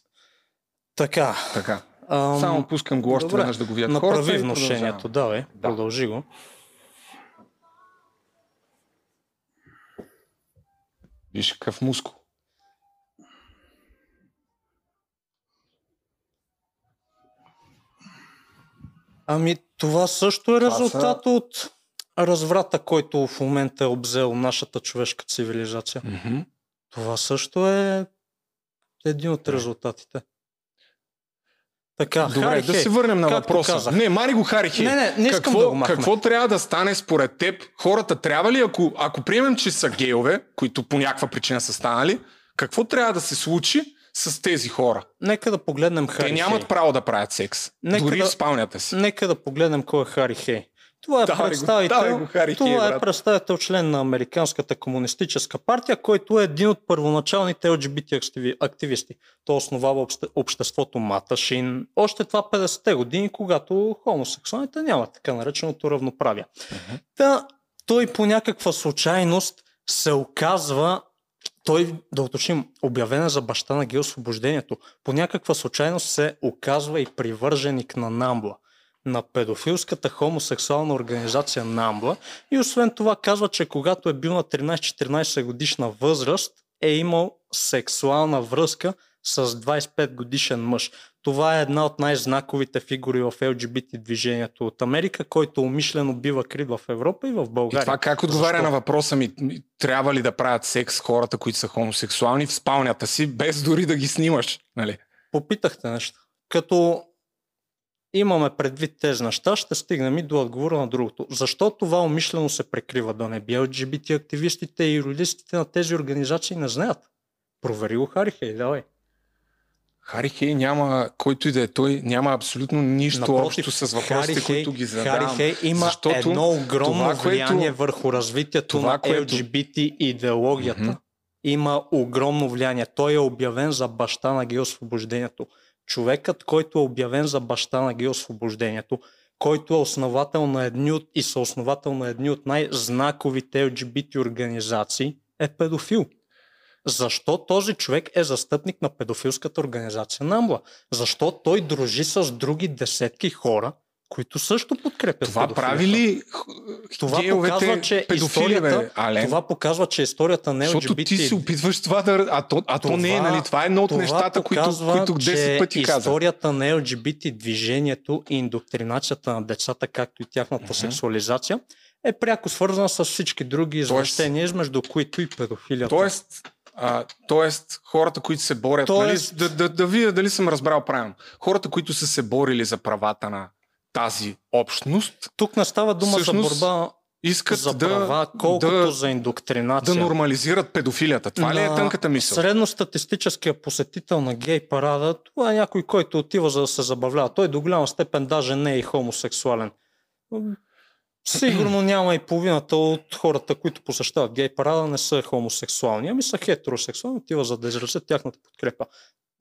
Така. Така. Ам, Само пускам го още веднъж да го видят хората. Направи вношението, давай, Да. продължи го. Виж какъв мускул. Ами, това също е Това резултат от разврата, който в момента е обзел нашата човешка цивилизация. Мгм. Това също е един от резултатите. Така, Добре, Хари да Хей, се върнем на както въпроса. казах. Не, Мари го Хари Хей. Не, не, не искам какво, да го махме. какво трябва да стане според теб? Хората трябва ли, ако, ако приемем, че са гейове, които по някаква причина са станали, какво трябва да се случи, с тези хора. Нека да погледнем Хари Те нямат Хей. право да правят секс. Нека дори да- в спалнята си. Нека да погледнем кой е Хари Хей. Това е Давай го, представител, давай го, Хари това е представител член на Американската комунистическа партия, който е един от първоначалните LGBT активи- активисти. Той основава обще, обществото Маташин. Още това 50-те години, когато хомосексуалните нямат така нареченото равноправие. Та, той по някаква случайност се оказва той, да уточним, обявен е за баща на геосвобождението. По някаква случайност се оказва и привърженик на Намбла на педофилската хомосексуална организация Намбла и освен това казва, че когато е бил на 13-14 годишна възраст е имал сексуална връзка с 25 годишен мъж. Това е една от най-знаковите фигури в LGBT движението от Америка, който умишлено бива крит в Европа и в И България. това как отговаря Защо? на въпроса ми, ми, трябва ли да правят секс хората, които са хомосексуални в спалнята си, без дори да ги снимаш? Нали? Попитахте нещо. Като имаме предвид тези неща, ще стигнем и до отговора на другото. Защо това умишлено се прекрива? Да не би LGBT активистите и юристите на тези организации не знаят. Провери го Харихей, давай. Хари Хей няма, който и да е той, няма абсолютно нищо Напротив, общо с въпросите, Хари които ги задавам. Хари Хей има защото едно огромно това, което- влияние върху развитието това, на което- LGBT идеологията. Мгм. Има огромно влияние. Той е обявен за баща на геосвобождението. Човекът, който е обявен за баща на геосвобождението, който е основател на едни от и съосновател на едни от най-знаковите LGBT организации, е педофил. Защо този човек е застъпник на педофилската организация Намбла? Защо той дружи с други десетки хора, които също подкрепят Това педофилията? прави ли Това показва, че историята, Ален? това показва, че историята на Защото LGBT... ти се опитваш това да... А то, а то Това- не е, нали? Това е едно от нещата, които, показва, които 10 че пъти казах. историята на LGBT движението и индоктринацията на децата, както и тяхната Мгм. сексуализация, е пряко свързана с всички други извращения, между които и педофилията. Тоест, а, тоест, хората, които се борят, Тоест- нали, да, да, да видя дали съм разбрал правилно. Хората, които са се борили за правата на тази общност, Тук не става дума Всъщност, за борба искат за да, права, колкото да, за индоктринация. да нормализират педофилията. Това ли е На тънката мисъл? Средностатистическия посетител на гей парада, това е някой, който отива за да се забавлява. Той до голяма степен даже не е и хомосексуален. Сигурно няма и половината от хората, които посещават гей парада, не са хомосексуални, ами са хетеросексуални, отива за да изразят тяхната подкрепа.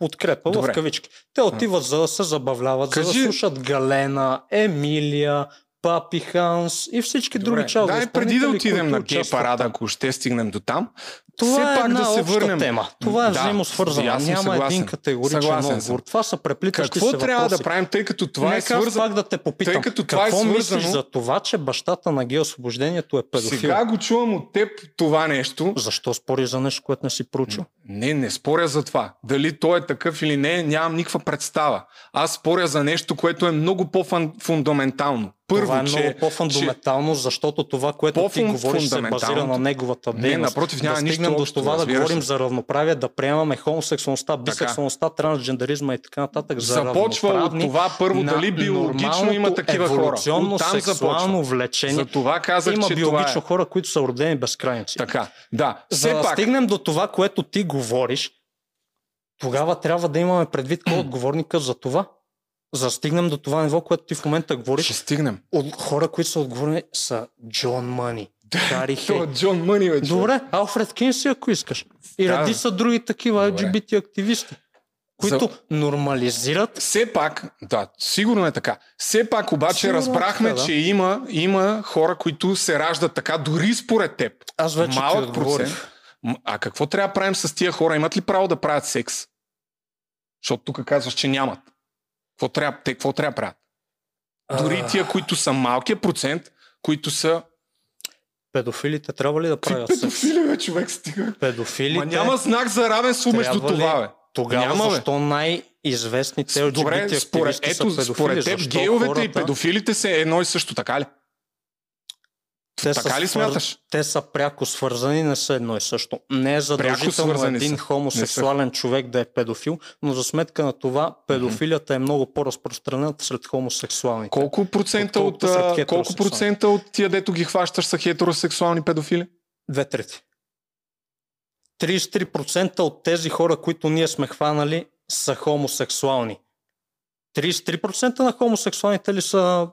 Подкрепа Добре. в кавички. Те отиват за да се забавляват, за Кажи- да слушат Галена, Емилия, Папи Ханс и всички други чалги. Дай преди да отидем на гей парада, ако ще стигнем до там, Това все е пак една да се обща върнем. тема. Това е Да, взаимосвързано. Няма съгласен. един категоричен Съгласен отговор. Това са преплитащи какво се трябва въпроси. да правим, тъй като това е Нека свързано? пак да те попитам. тъй като това е какво мислиш свързано- за това, че бащата на геосвобождението е педофил? Сега го чувам от теб това нещо. Защо спориш за нещо, което не си проучил? Не, не споря за това. Дали той е такъв или не, нямам никаква представа. Аз споря за нещо, което е много по-фундаментално. Първо, това е че, много по-фундаментално, защото това, което ти говориш, се базира на неговата Не, дейност. напротив, няма да нищо стигнем до това да говорим се. за равноправие, да приемаме хомосексуалността, бисексуалността, трансджендеризма и така нататък. За започва от това първо дали биологично има такива хора. Оттам сексуално влечение. За това казах, Има че биологично това е. хора, които са родени без крайници. Така, да. За Все да пак, стигнем до това, което ти говориш, тогава трябва да имаме предвид кой е отговорника за това. За да стигнем до това ниво, което ти в момента говориш, ще стигнем. от хора, които са отговорни, са Джон Мъни, Хари Хей. То е Джон Мъни, вече. Добре, Алфред Кинси, ако искаш. И Да, ради бе. са други такива Добре. LGBT активисти, които За- нормализират Все пак, да, сигурно е така. Все пак обаче Сигурно е разбрахме, така, да. че има, има хора, които се раждат така, дори според теб. Аз вече ти Малък отговорих. процент. А какво трябва да правим с тия хора? Имат ли право да правят секс? Защото тук казваш, че нямат. Какво трябва, те какво трябва да правят? Дори тия, които са малкият процент, които са... Педофилите трябва ли да правят секс? педофили, бе, човек, стига. Педофилите Ма няма знак за равенство между ли- това, бе. Тогава Няма, защо най-известните LGBT Добре, според, ето, са педофили? според теб гейовете хората, и педофилите са едно и също, така ли? Те са така ли свър- смяташ? Те са пряко свързани, не са едно и също. Не е задължително един са. хомосексуален човек да е педофил, но за сметка на това педофилията е много по-разпространена сред хомосексуалните. Колко процента, от, а, колко процента от тия, дето ги хващаш, са хетеросексуални педофили? Две трети. 33% от тези хора, които ние сме хванали, са хомосексуални. 33% на хомосексуалните ли са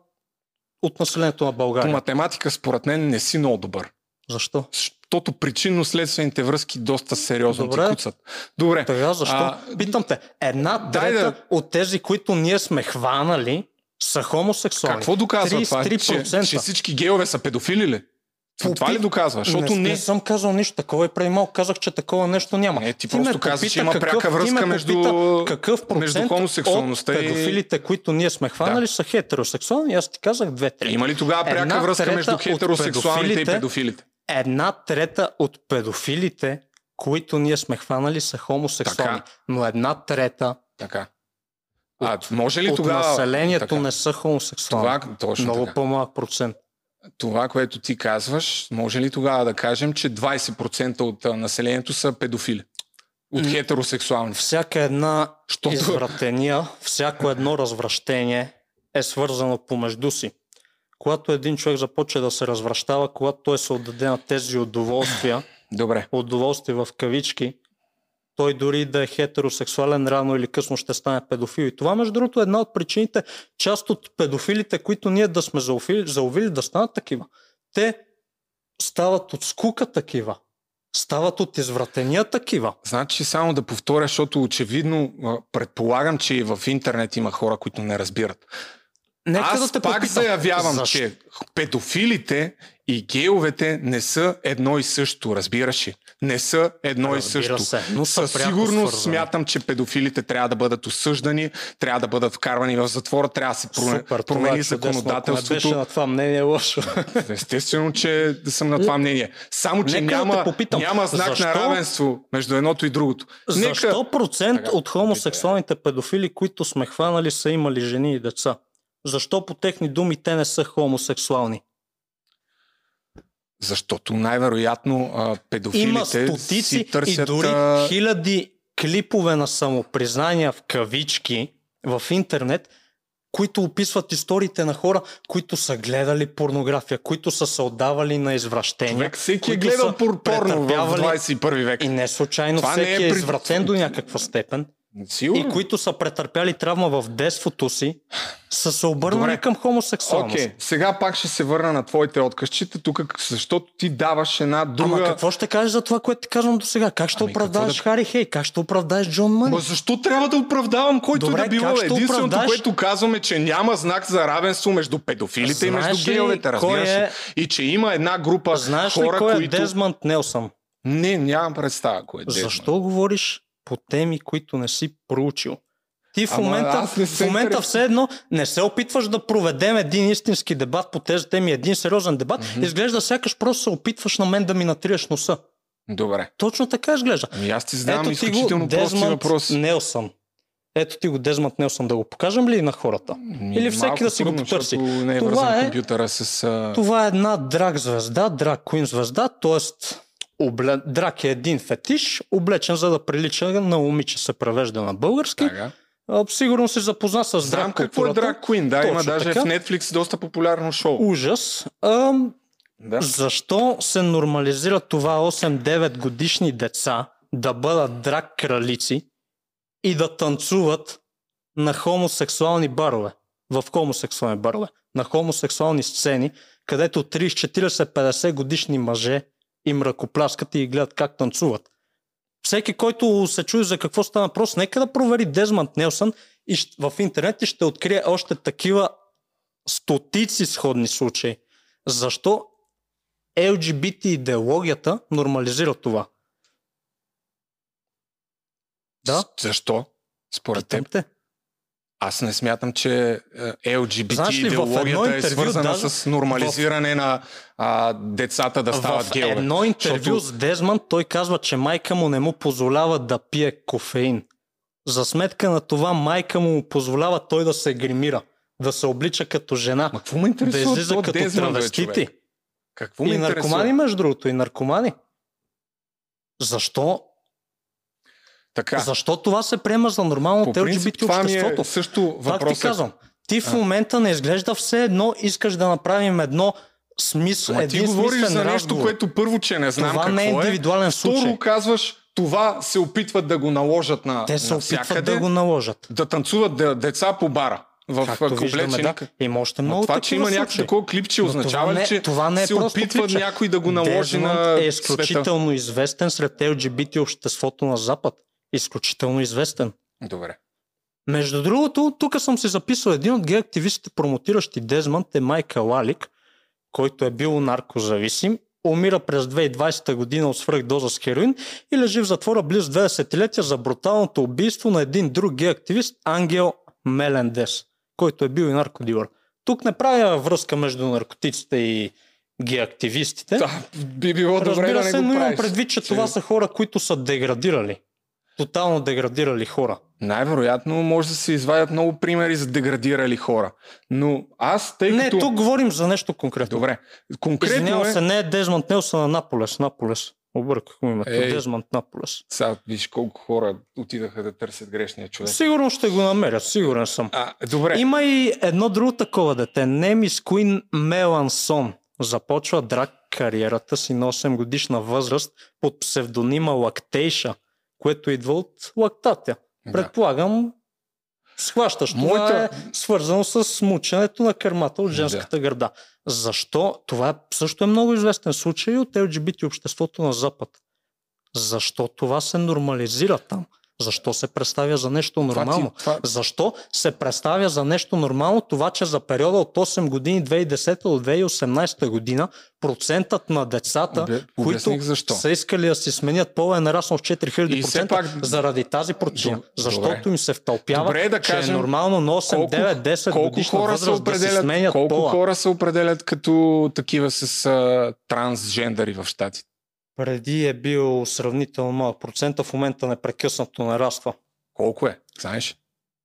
от населението на По България? математика, според мен, не си много добър. Защо? Защото причинно-следствените връзки доста сериозно Добре. ти куцат. Добре. Така, защо? А, Питам те, една дай трета да- от тези, които ние сме хванали, са хомосексуални. Какво доказва това? Че, 33%. че всички гейове са педофили ли? Това, това ли доказва? Защото не, не. не съм казал нищо такова и преди малко казах, че такова нещо няма. Не, ти ме просто каза, попита че има пряка ти връзка между- какъв процент между хомосексуалността от и- педофилите, които ние сме хванали, Да. са хетеросексуални. Аз ти казах две трети. Има ли тогава пряка Една връзка между хетеросексуалните и педофилите- педофилите? Една трета от педофилите, които ние сме хванали, са хомосексуални. Така. Но една трета Така. А може ли от тогава... населението така, не са хомосексуални. Това, точно Много така. по-малък процент. Това, което ти казваш, може ли тогава да кажем, че 20% от населението са педофили? От хетеросексуални. Всяка една Щото... извратения, всяко едно развращение е свързано помежду си. Когато един човек започне да се развращава, когато той се отдаде на тези удоволствия, Добре. удоволствие в кавички, той дори да е хетеросексуален, рано или късно ще стане педофил. И това, между другото, е една от причините, част от педофилите, които ние да сме заувили, заувили да станат такива, те стават от скука такива. Стават от извратения такива. Значи само да повторя, защото очевидно предполагам, че и в интернет има хора, които не разбират. Нека Аз да те пак попитам, заявявам, защо? че педофилите и геовете не са едно и също, разбираш ли? Не са едно Разбира и също. се, но Със сигурност свързани. смятам, че педофилите трябва да бъдат осъждани, трябва да бъдат вкарвани в затвора, трябва да се Супер, това е промени. Ако не законодателството. беше на това мнение лошо. Естествено, че съм на това мнение. Само, че Нека да няма, попитам, няма знак защо- на равенство между едното и другото. Защо процент Така, от хомосексуалните педофили, които сме хванали, са имали жени и деца? Защо по техни думи те не са хомосексуални? Защото най-вероятно а, педофилите Има си стотици търсят... и дори хиляди клипове на самопризнания в кавички в интернет, които описват историите на хора, които са гледали порнография, които са се отдавали на извращения. Човек всеки е гледал порно в претърпявали- 21 век. И не случайно Това не всеки е е при- извратен до някаква степен. Сигурно. И които са претърпяли травма в детството си, са се обърнали Добре. към хомосексуалност. Окей, сега пак ще се върна на твоите откъсчета тук, защото ти даваш една друга... Ама какво ще кажеш за това, което ти казвам до сега? Как ще Ами, оправдаеш какво Хари Хей? Как ще оправдаеш Джон Мъни? Ма защо трябва да оправдавам който Добре, и да било? Единственото, оправдаеш- което казваме, че няма знак за равенство между педофилите и Знаеш между ли геовете, разбираш е- ли? И че има една група Знаеш ли хора, кой е които... Дезмънд Нелсън? Не, нямам представа кой е Дезмънд. Защо говориш по теми, които не си проучил? Ти в момента, в момента все едно не се опитваш да проведем един истински дебат по тези теми, един сериозен дебат. Мгм. Изглежда сякаш просто се опитваш на мен да ми натриеш носа. Добре. Точно така изглежда. Ами аз ти задавам Ето ти го изключително прости въпроси. Нелсън. Ето ти го Дезмънд Нелсън да го покажем ли на хората? Ми, Или всеки да си го потърси. Не е Това е- компютъра с... А... Това е една драг звезда, драг куин звезда, т.е. Обле... драк е един фетиш, облечен за да прилича на момиче се превежда на български. Така. А, сигурно се запозна с Знам драг какво е. Drag Queen, да, има Точно даже така. в Netflix доста популярно шоу. Ужас. А, Да. защо се нормализира това 8-9 годишни деца да бъдат драг кралици и да танцуват на хомосексуални барове? В хомосексуални барове. На хомосексуални сцени, където 30, 40, 50 годишни мъже им ръкопляскат и гледат как танцуват. Всеки, който се чуе за какво става въпрос, нека да провери Дезмънд Нелсън и в интернет и ще открие още такива стотици сходни случаи. Защо LGBT идеологията нормализира това? Да. Защо? Според теб. те. Аз не смятам, че е, LGBT Знаеш ли, в идеологията е свързана даже с нормализиране на а, децата да стават в геове. едно интервю Защото- с Дезмънд той казва, че майка му не му позволява да пие кофеин. За сметка на това майка му позволява той да се гримира, да се облича като жена, Ма какво ме да излиза то като Дезмънд, бе, травестити. човек? Какво ме И наркомани, между другото, и наркомани. Защо? Така, Защо това се приема за нормално от LGBT това ми обществото? е също Пак ти въпросът. казвам, ти в момента не изглежда все едно, искаш да направим едно смисъл, Ма ти говориш за нещо, разговор. което първо, че не знам Това какво не е е. индивидуален случай. Второ казваш, това се опитват да го наложат на Те се опитват да го наложат. да танцуват де- деца по бара. В Както виждаме, да. Има още много Но това, че има някакво такова клипче, означава ли, че това не е се опитва клипче. някой да го наложи Дезмонд на е света? изключително известен сред LGBT обществото на Запад. Изключително известен. Добре. Между другото, тук съм си записал един от гей-активистите, промотиращи Дезмонд е Майкъл Алик, който е бил наркозависим, умира през 2020 година от свръхдоза с хероин и лежи в затвора близо 2 десетилетия за бруталното убийство на един друг гей-активист Ангел Мелендес, който е бил и наркодилър. Тук не правя връзка между наркотиците и гей-активистите. Да, би било добре Разбира да не се, го но имам предвид, че Че- това са хора, които са деградирали. Тотално деградирали хора. Най-вероятно може да се извадят много примери за деградирали хора. Но аз, тъй Не, като... тук говорим за нещо конкретно. Добре. Конкретно Извинявам е... се, не е Дезмонд Нелсън, а Наполес. Наполес. Обърках му името. Ей. Дезмонд Наполес. Сега виж колко хора отидаха да търсят грешния човек. Сигурно ще го намеря, сигурен съм. А, добре. Има и едно друго такова дете. Немис Куин Мелансон. Започва драг кариерата си на 8 годишна възраст под псевдонима Лактейша, което идва от лактатя. Да. Предполагам, схващаш. Това Моята- е свързано с мученето на кърмата от женската гърда. Защо? Това също е много известен случай от LGBT обществото на Запад. Защо това се нормализира там? Защо се представя за нещо Това ти- нормално? това- Защо се представя за нещо нормално това, че за периода от 8 години 2010 до 2018 година процентът на децата, Обе- които защо. са искали да си сменят пола е нараснал с 4000% И все пак- заради тази причина. Доб- Защото добре. им се втълпява, Добре да че кажем е нормално на 8, колко, 9, 10 колко годишна хора се възраст да си сменят колко пола. хора се определят като такива с а, трансжендъри в щатите? Преди е бил сравнително малък процент, а в момента непрекъснато нараства. Колко е? Знаеш?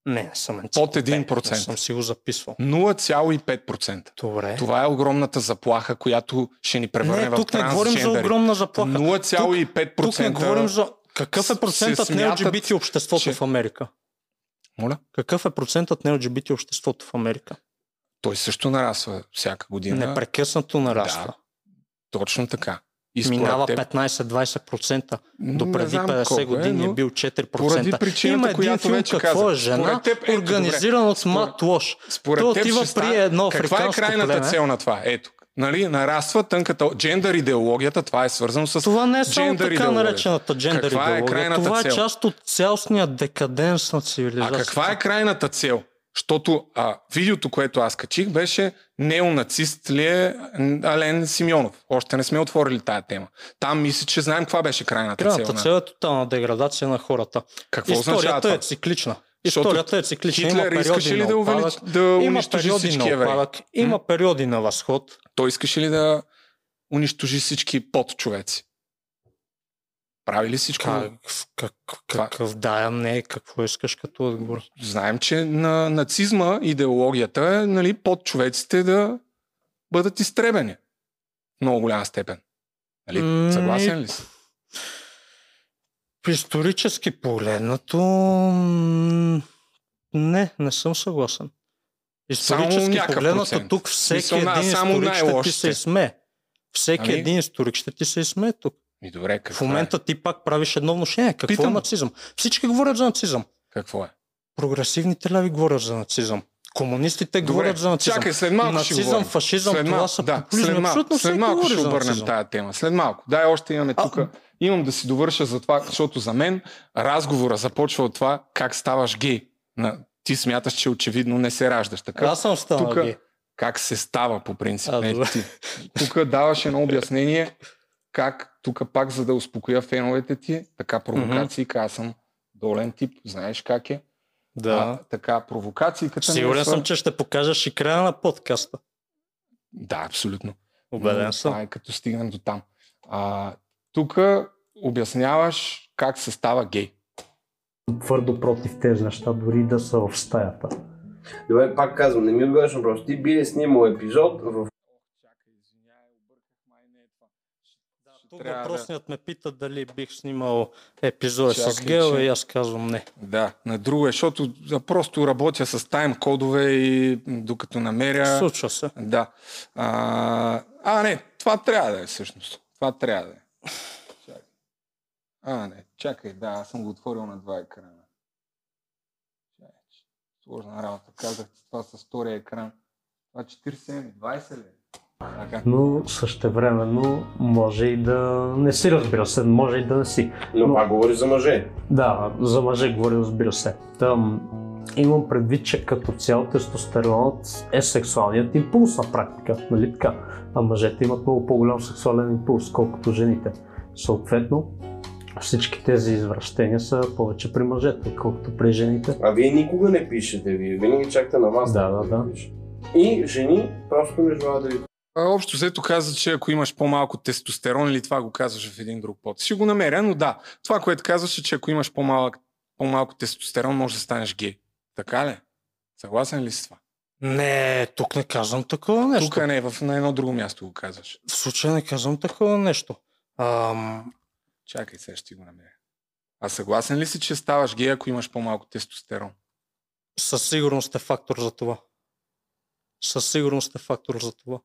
Не, не съм Под енциклопед, 1%. Не съм си го записвал. 0,5%. Добре. Това е огромната заплаха, която ще ни превърне не, в тук не говорим за огромна заплаха. 0,5%. Тук не говорим за... Какъв е процентът на смятат, LGBT обществото че- в Америка? Моля? Какъв е процентът на LGBT обществото в Америка? Той също нараства всяка година. Непрекъснато нараства. Да. Точно така. И Минава теб- 15-20%. До преди знам 50 колко е, години е, бил 4%. Поради причината, Има един филм вече Какво е жена, теб, ето, организиран от Според- Мат Лош. Според Той отива при едно Каква е африканско крайната племе? цел на това? Ето. Нали, нараства тънката джендър идеологията, това е свързано с Това не е само така наречената джендър Каква е идеология. крайната Това цел? е част от цялостния декаденс на А цивилизацията. каква е крайната цел? Защото а, видеото, което аз качих, беше неонацист ли е Ален Симеонов. Още не сме отворили тая тема. Там мисля, че знаем каква беше крайната, Крайната цел. цел на- е тотална деградация на хората. Какво означава Историята това? е циклична. Историята е циклична. Има Хитлер искаше периоди ли да, увелич... да има унищожи всички евреи? има периоди на възход. Той искаше ли да унищожи всички подчовеци? Прави ли всичко? Как, как, Това- какъв да, не, какво искаш като отговор? Знаем, че на нацизма идеологията е нали, подчовеците да бъдат изтребени. В много голяма степен. Нали? М, Съгласен ли си? Исторически погледнато, не, не съм съгласен. Исторически погледнато, тук всеки Смисъл, на- един историк ще ти се изсмее. Всеки Ами? един историк ще ти се изсмее тук. И добре, В какво момента ти пак правиш едно вношение. Какво Питам. е нацизъм? Всички говорят за нацизъм. е? Какво е? Прогресивните ляви говорят за нацизъм. Комунистите Добре, говорят за нацизъм. чакай, след малко ще Нацизъм, говорим. фашизъм, след това са да, популизми. след малко, Абсолютно след малко ще обърнем тая тема. След малко. Дай още имаме тук. Имам да си довърша за това, защото за мен разговора започва от това как ставаш гей. Ти смяташ, че очевидно не се раждаш. Така, Аз съм станал тука- гей. как се става по принцип. А, не ти. Тук даваш едно обяснение как тук пак за да успокоя феновете ти, така провокации, аз съм долен тип, знаеш как е. Да. А, така, провокацииката ми е Сигурен свър- съм, че ще покажеш и края на подкаста. Да, абсолютно. Убеден Но съм. Това е като стигнем до там. А, тук обясняваш как се става гей. Твърдо против тези неща, дори да са в стаята. Добре, пак казвам, не ми отговаряш въпрос. Ти би ли снимал епизод в Тук Трябва да- въпросният ме пита дали бих снимал епизоди с Гел че- и аз казвам не. Да, на друго е, защото просто работя с тайм кодове и докато намеря... Случва се. Да. А, а, не, това трябва да е всъщност. Това трябва да е. Чакай. А, не, чакай, да, аз съм го отворил на два екрана. Че- сложна работа. Казах ти това с втория екран. Това 47, 20 ли? Но същевременно може и да не си, разбира се, може и да не си. Но пак говори за мъже. Да, за мъже говоря, разбира се. Там, имам предвид, че като цяло тестостеронът е сексуалният импулс на практика, нали така? А мъжете имат много по-голям сексуален импулс, колкото жените. Съответно, всички тези извращения са повече при мъжете, отколкото при жените. А вие никога не пишете, вие винаги чакате на вас. Да, да, да. пише. И жени просто не желаят да ви Общо взето каза, че ако имаш по-малко тестостерон или това го казваш в един друг под. Ще го намеря, но да. Това, което казваше, че ако имаш по-малък, по-малко тестостерон, може да станеш гей. Така ли? Съгласен ли си с това? Не, тук не казвам такова нещо. Тук не, в, на едно друго място го казваш. В случая не казвам такова нещо. Ам, Чакай, сега ще го намеря. А съгласен ли си, че ставаш гей, ако имаш по-малко тестостерон? със сигурност е фактор за това. Със сигурност е фактор за това.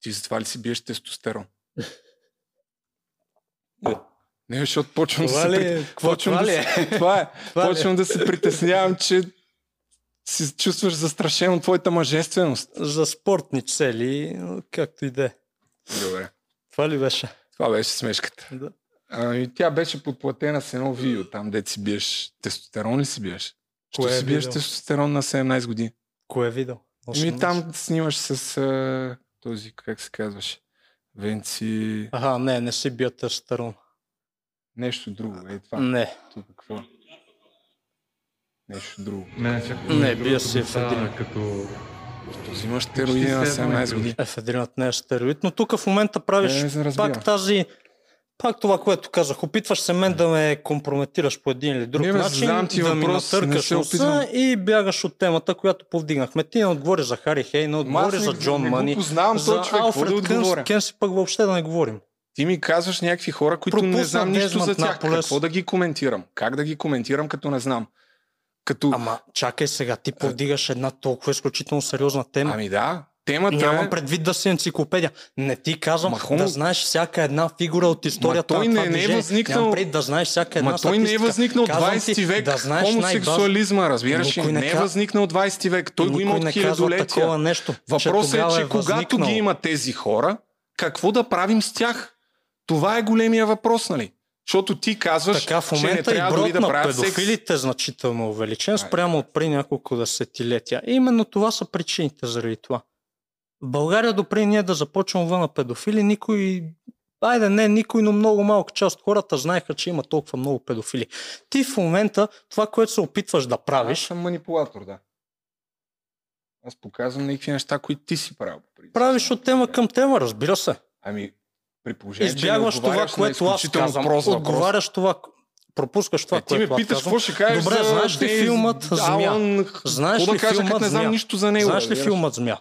Ти затова ли си биеш тестостерон? Не. Не, защото почвам да Това се... ли е? Почвам това да ли е? се- Това е. Това ли е? Почвам да се притеснявам, че си чувстваш застрашен от твоята мъжественост. За спортни цели, както и да е. Добре. Това ли беше? Това беше смешката. Да. А, и тя беше подплатена с едно видео, там де си биеш тестостерон ли си биеш? Що си биеш тестостерон на 17 години? Кое е видео? Еми там снимаш с а, този, как се казваше? Венци... Ага, не, не си бия тестостерон. Нещо друго. Е, това. Не. Тук какво? Нещо друго. Чак Не, другото бия си ефедрин. Като... То взимаш стероиди на Почти седем 17 е години. Ефедринът не е стероид, но тук в момента правиш Е, не пак тази... Пак това, което казах. Опитваш се мен да ме компрометираш по един или друг Не, начин, задавам ти да ми въпрос, не натъркаш носа и бягаш от темата, която повдигнахме. Ти не отговори за Хари Хей, не отговори за не- Джон не Мани. познавам за човек, да Алфред отговоря? Кенси пък въобще да не говорим. Ти ми казваш някакви хора, които не Пропусна знам нищо за тях. Наполес. Какво да ги коментирам? Как да ги коментирам, като не знам? Като... Ама чакай сега, ти повдигаш една толкова изключително сериозна тема. Ами да, темата Нямам е... предвид да си енциклопедия. Не ти казвам Ма, хубаво. да знаеш всяка една фигура от историята той на това не- не е възникнал- Нямам предвид да знаеш всяка една Ма той не е възникнал Казвам 20 ти век. да знаеш Хомосексуализма, разбираш ли? Не Не е възникнал 20 век. Той го има от хилядолетия. нещо. Въпросът е, че когато възникнал. ги има тези хора, какво да правим с тях? Това е големия въпрос, нали? Защото ти казваш, Така в че не момента трябва дори да правят секс. педофилите е значително увеличен спрямо от преди няколко десетилетия. И именно това са причините заради това. В България допреди ние да започваме вън на педофили, никой Айде, не никой, но много малка част от хората знаеха, че има толкова много педофили. Ти в момента, това, което се опитваш да Аз правиш, съм манипулатор, да. Аз показвам някакви неща, които ти си правил. правиш от тема към тема, разбира се. Ами, при положение, Избягваш че това, което аз казвам. прост въпрос. Отговаряш това, пропускаш това, Е, ти ме аз питаш какво ще кажеш Добре, за знаеш ли филмът? Алън, Знаеш ли филмът не знам нищо за него? Знаеш ли филмът Змия?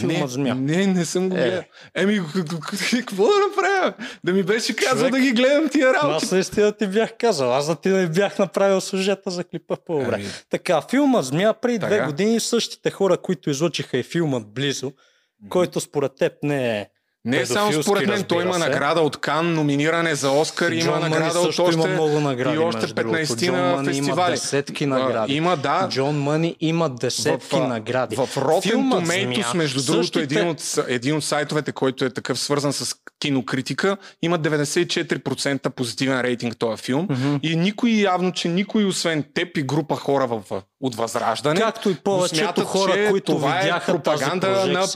Филмът не, Змия. Не, не съм го Е. гледал. Еми, какво да направя? Да ми беше казал да ги гледам тия работи. Аз наистина ти бях казал. Аз да ти не бях направил сюжета за клипа по-добре. Ами, Така, филма Змия преди две години същите хора, които излучиха и филмът Близо, който според теб не е не само педофилски, според мен, той има се. награда от Кан, номиниране за Оскар, има Джон Мъни награда от още... има много награди. и още между другото. 15 Джон на Мъни Има фестивали. десетки А, награди. Има, да. Джон Мъни има десетки в, а, награди. В Rotten Tomatoes, между другото, същите- един от, един от сайтовете, който е такъв свързан с кинокритика, има 94% позитивен рейтинг този филм. Мгм. И никой явно, че никой освен теб и група хора в, от Възраждане, Както и повечето хора, които това видяха е пропаганда на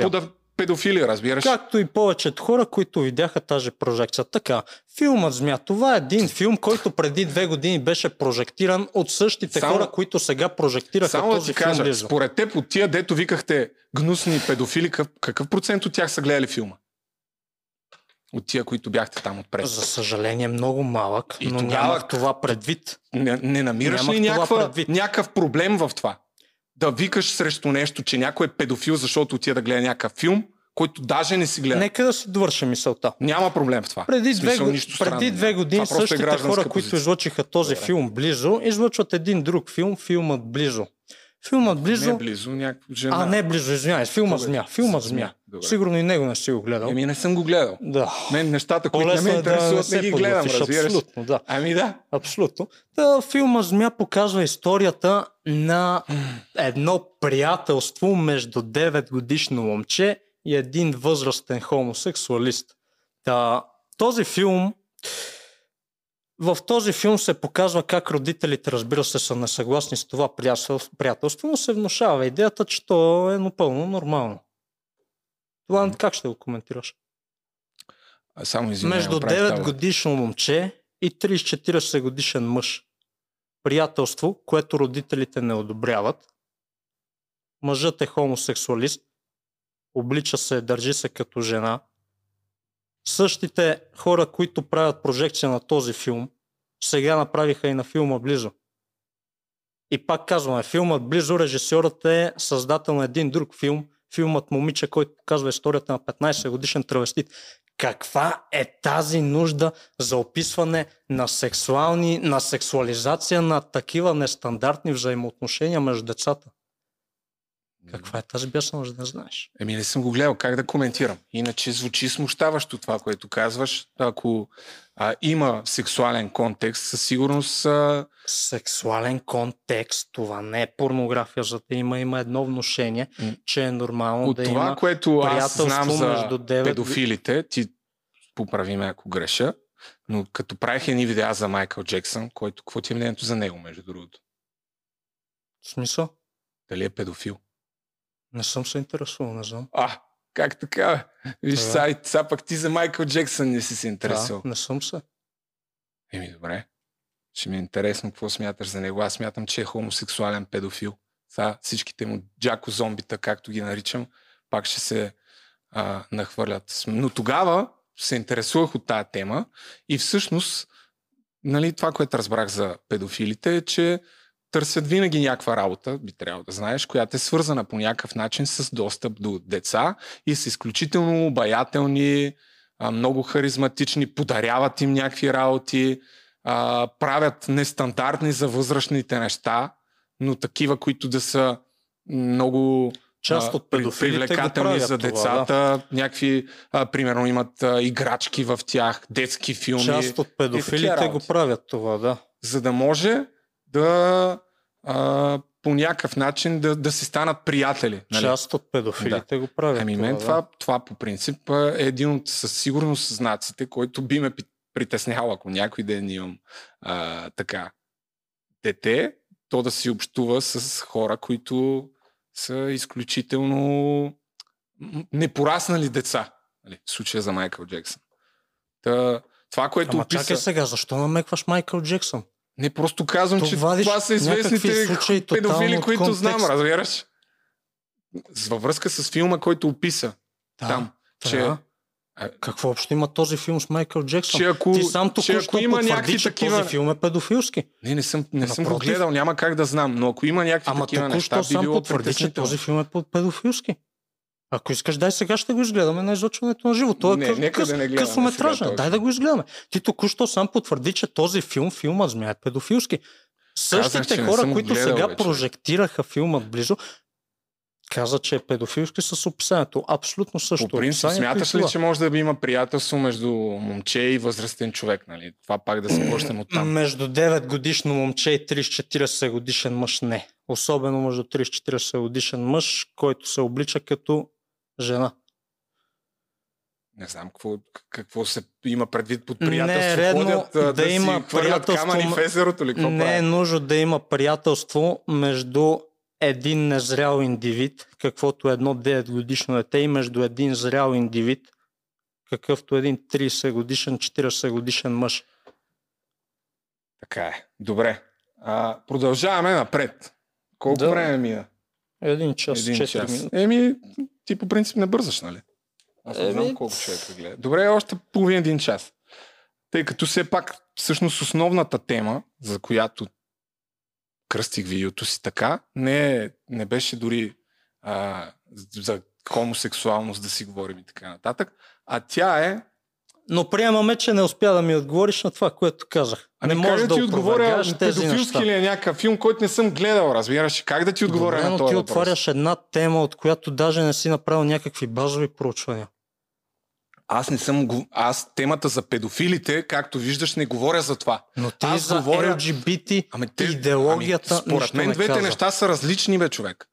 педофили, разбираш. Както и повечето хора, които видяха тази прожекция. Така, филмът Змия, това е един филм, който преди две години беше прожектиран от същите Само- хора, които сега прожектираха Само да този ти филм кажа, според теб от тия, дето викахте гнусни педофили, какъв, какъв процент от тях са гледали филма? От тия, които бяхте там отпред. За съжаление много малък, И но тогава- нямах това предвид. Не, не намираш Нямах ли някаква, някакъв проблем в това? Да викаш срещу нещо, че някой е педофил, защото отида да гледа някакъв филм, който даже не си гледа. Нека да си довърша мисълта. Няма проблем в това. Преди две, смисъл, нищо странно преди две години Това е същите хора, които позиция. излъчиха този Добре. филм близо, излъчват един друг филм, филмът близо. Филмът близо... Не близо, някаква жена. а, не близо, извинявай, филма Добре. Змя. Филма. Змя. Добре. Сигурно и него не си го гледал. Еми не съм го гледал. Да. Мен нещата, които не ме е да не интересуват, се не ги гледам, разбираш. Абсолютно, да. Ами да. Абсолютно. Та, филма Змя показва историята на едно приятелство между 9 годишно момче и един възрастен хомосексуалист. Та, този филм в този филм се показва как родителите, разбира се, са несъгласни с това приятел- приятелство, но се внушава идеята, че то е напълно нормално. Това как ще го коментираш? А, Само извинявай. Между направих 9 това. годишно момче и 30-40 годишен мъж. Приятелство, което родителите не одобряват. Мъжът е хомосексуалист. Облича се, държи се като жена. Същите хора, които правят прожекция на този филм, сега направиха и на филма Близо. И пак казваме, филмът Близо, режисьорът е създател на един друг филм, филмът Момиче, който показва историята на 15 годишен травестит. Каква е тази нужда за описване на сексуални, на сексуализация на такива нестандартни взаимоотношения между децата? Каква е тази бясна нужда, не знаеш? Еми не съм го гледал, как да коментирам. Иначе звучи смущаващо това, което казваш. Ако а, има сексуален контекст, със сигурност а, Сексуален контекст, това не е порнография, за да има, има едно внушение, М. че е нормално от да това, има което аз знам за между девет- педофилите, ти поправи ме ако греша, но като правих едни видеа за Майкъл Джексън, който, какво ти е мнението за него, между другото? В смисъл? Дали е педофил? Не съм се интересувал, не знам. А, как така? Виж, Да. сега, сега пък ти за Майкъл Джексън не си се интересувал. Да, не съм се. Еми, добре. Ще ми е интересно какво смяташ за него. Аз смятам, че е хомосексуален педофил. Сега всичките му джако зомбита, както ги наричам, пак ще се а, нахвърлят. Но тогава се интересувах от тая тема и всъщност нали, това, което разбрах за педофилите е, че търсят винаги някаква работа, би трябвало да знаеш, която е свързана по някакъв начин с достъп до деца и са изключително обаятелни, много харизматични, подаряват им някакви работи, правят нестандартни за възрастните неща, но такива, които да са много Част от педофилите привлекателни за това, децата. Някакви, а, примерно, имат а, играчки в тях, детски филми, Част от педофилите такива го правят това, да. за да може да а, по някакъв начин да, да си станат приятели. Нали? Част от педофилите го правят Ами мен да. това, това по принцип е един от със сигурност знаците, който би ме притеснял, ако някой ден имам а, така дете, то да си общува с хора, които са изключително непораснали деца. Нали, в случая за Майкъл Джексън. Та, това, което Ама описа... чакай сега, защо намекваш Майкъл Джексън? Не, просто казвам, Тук че вадиш това са известните случаи педофили, които знам, разбираш? Във връзка с филма, който описа Да, там, да. че, а, Какво общо има този филм с Майкъл Джексън? че ако, Ти сам че току-що ако има някакви че такива... този филм е педофилски. Не, не съм, не съм го гледал, няма как да знам, но ако има някакви Ама такива неща, би сам било потвърди, че този филм е педофилски. Ако искаш, дай сега ще го изгледаме на излъчването на живо. Той е Не, къс, нека къс, да не гледаме късометражен. сега Дай да го изгледаме. Ти току-що сам потвърди, че този филм, филмът Змия е педофилски. Същите не хора, които гледал, сега човек. прожектираха филмът близо, каза, че е педофилски с описанието. Абсолютно също. По принцип, смяташ ли, че може да има приятелство между момче и възрастен човек? Нали? Това пак да се почнем от там. Между 9 годишно момче и 30-40 годишен мъж не. Особено между 30-40 годишен мъж, който се облича като жена. Не знам какво, какво се има предвид под Не е приятелство. редно Ходят да да, има си приятелство камъни в езерото ли? Какво не е правят? нужно да има приятелство между един незрял индивид, каквото е едно 9 годишно дете и между един зрял индивид, какъвто е един 30 годишен, 40 годишен мъж. Така е. Добре. А, продължаваме напред. Колко Да. време мина? Един час, Един 4 час. минути. Еми, ти по принцип не бързаш, нали? Аз не знам Еми, колко човека гледа. Добре, още половин един час. Тъй като все пак, всъщност основната тема, за която кръстих видеото си така, не, не беше дори а, за хомосексуалност да си говорим и така нататък. А тя е Но приемаме, че не успя да ми отговориш на това, което казах. Ами не как можеш да ти отговоря, тези педофилски ли е някакъв филм, който не съм гледал, разбираш? Как да ти отговоря Добре, на този ти въпрос? отваряш една тема, от която даже не си направил някакви базови проучвания. Аз не съм... Аз темата за педофилите, както виждаш, не говоря за това. Но ти Аз за говоря- LGBT Ами те, идеологията ами, според мен двете каза. неща са различни, бе, човек.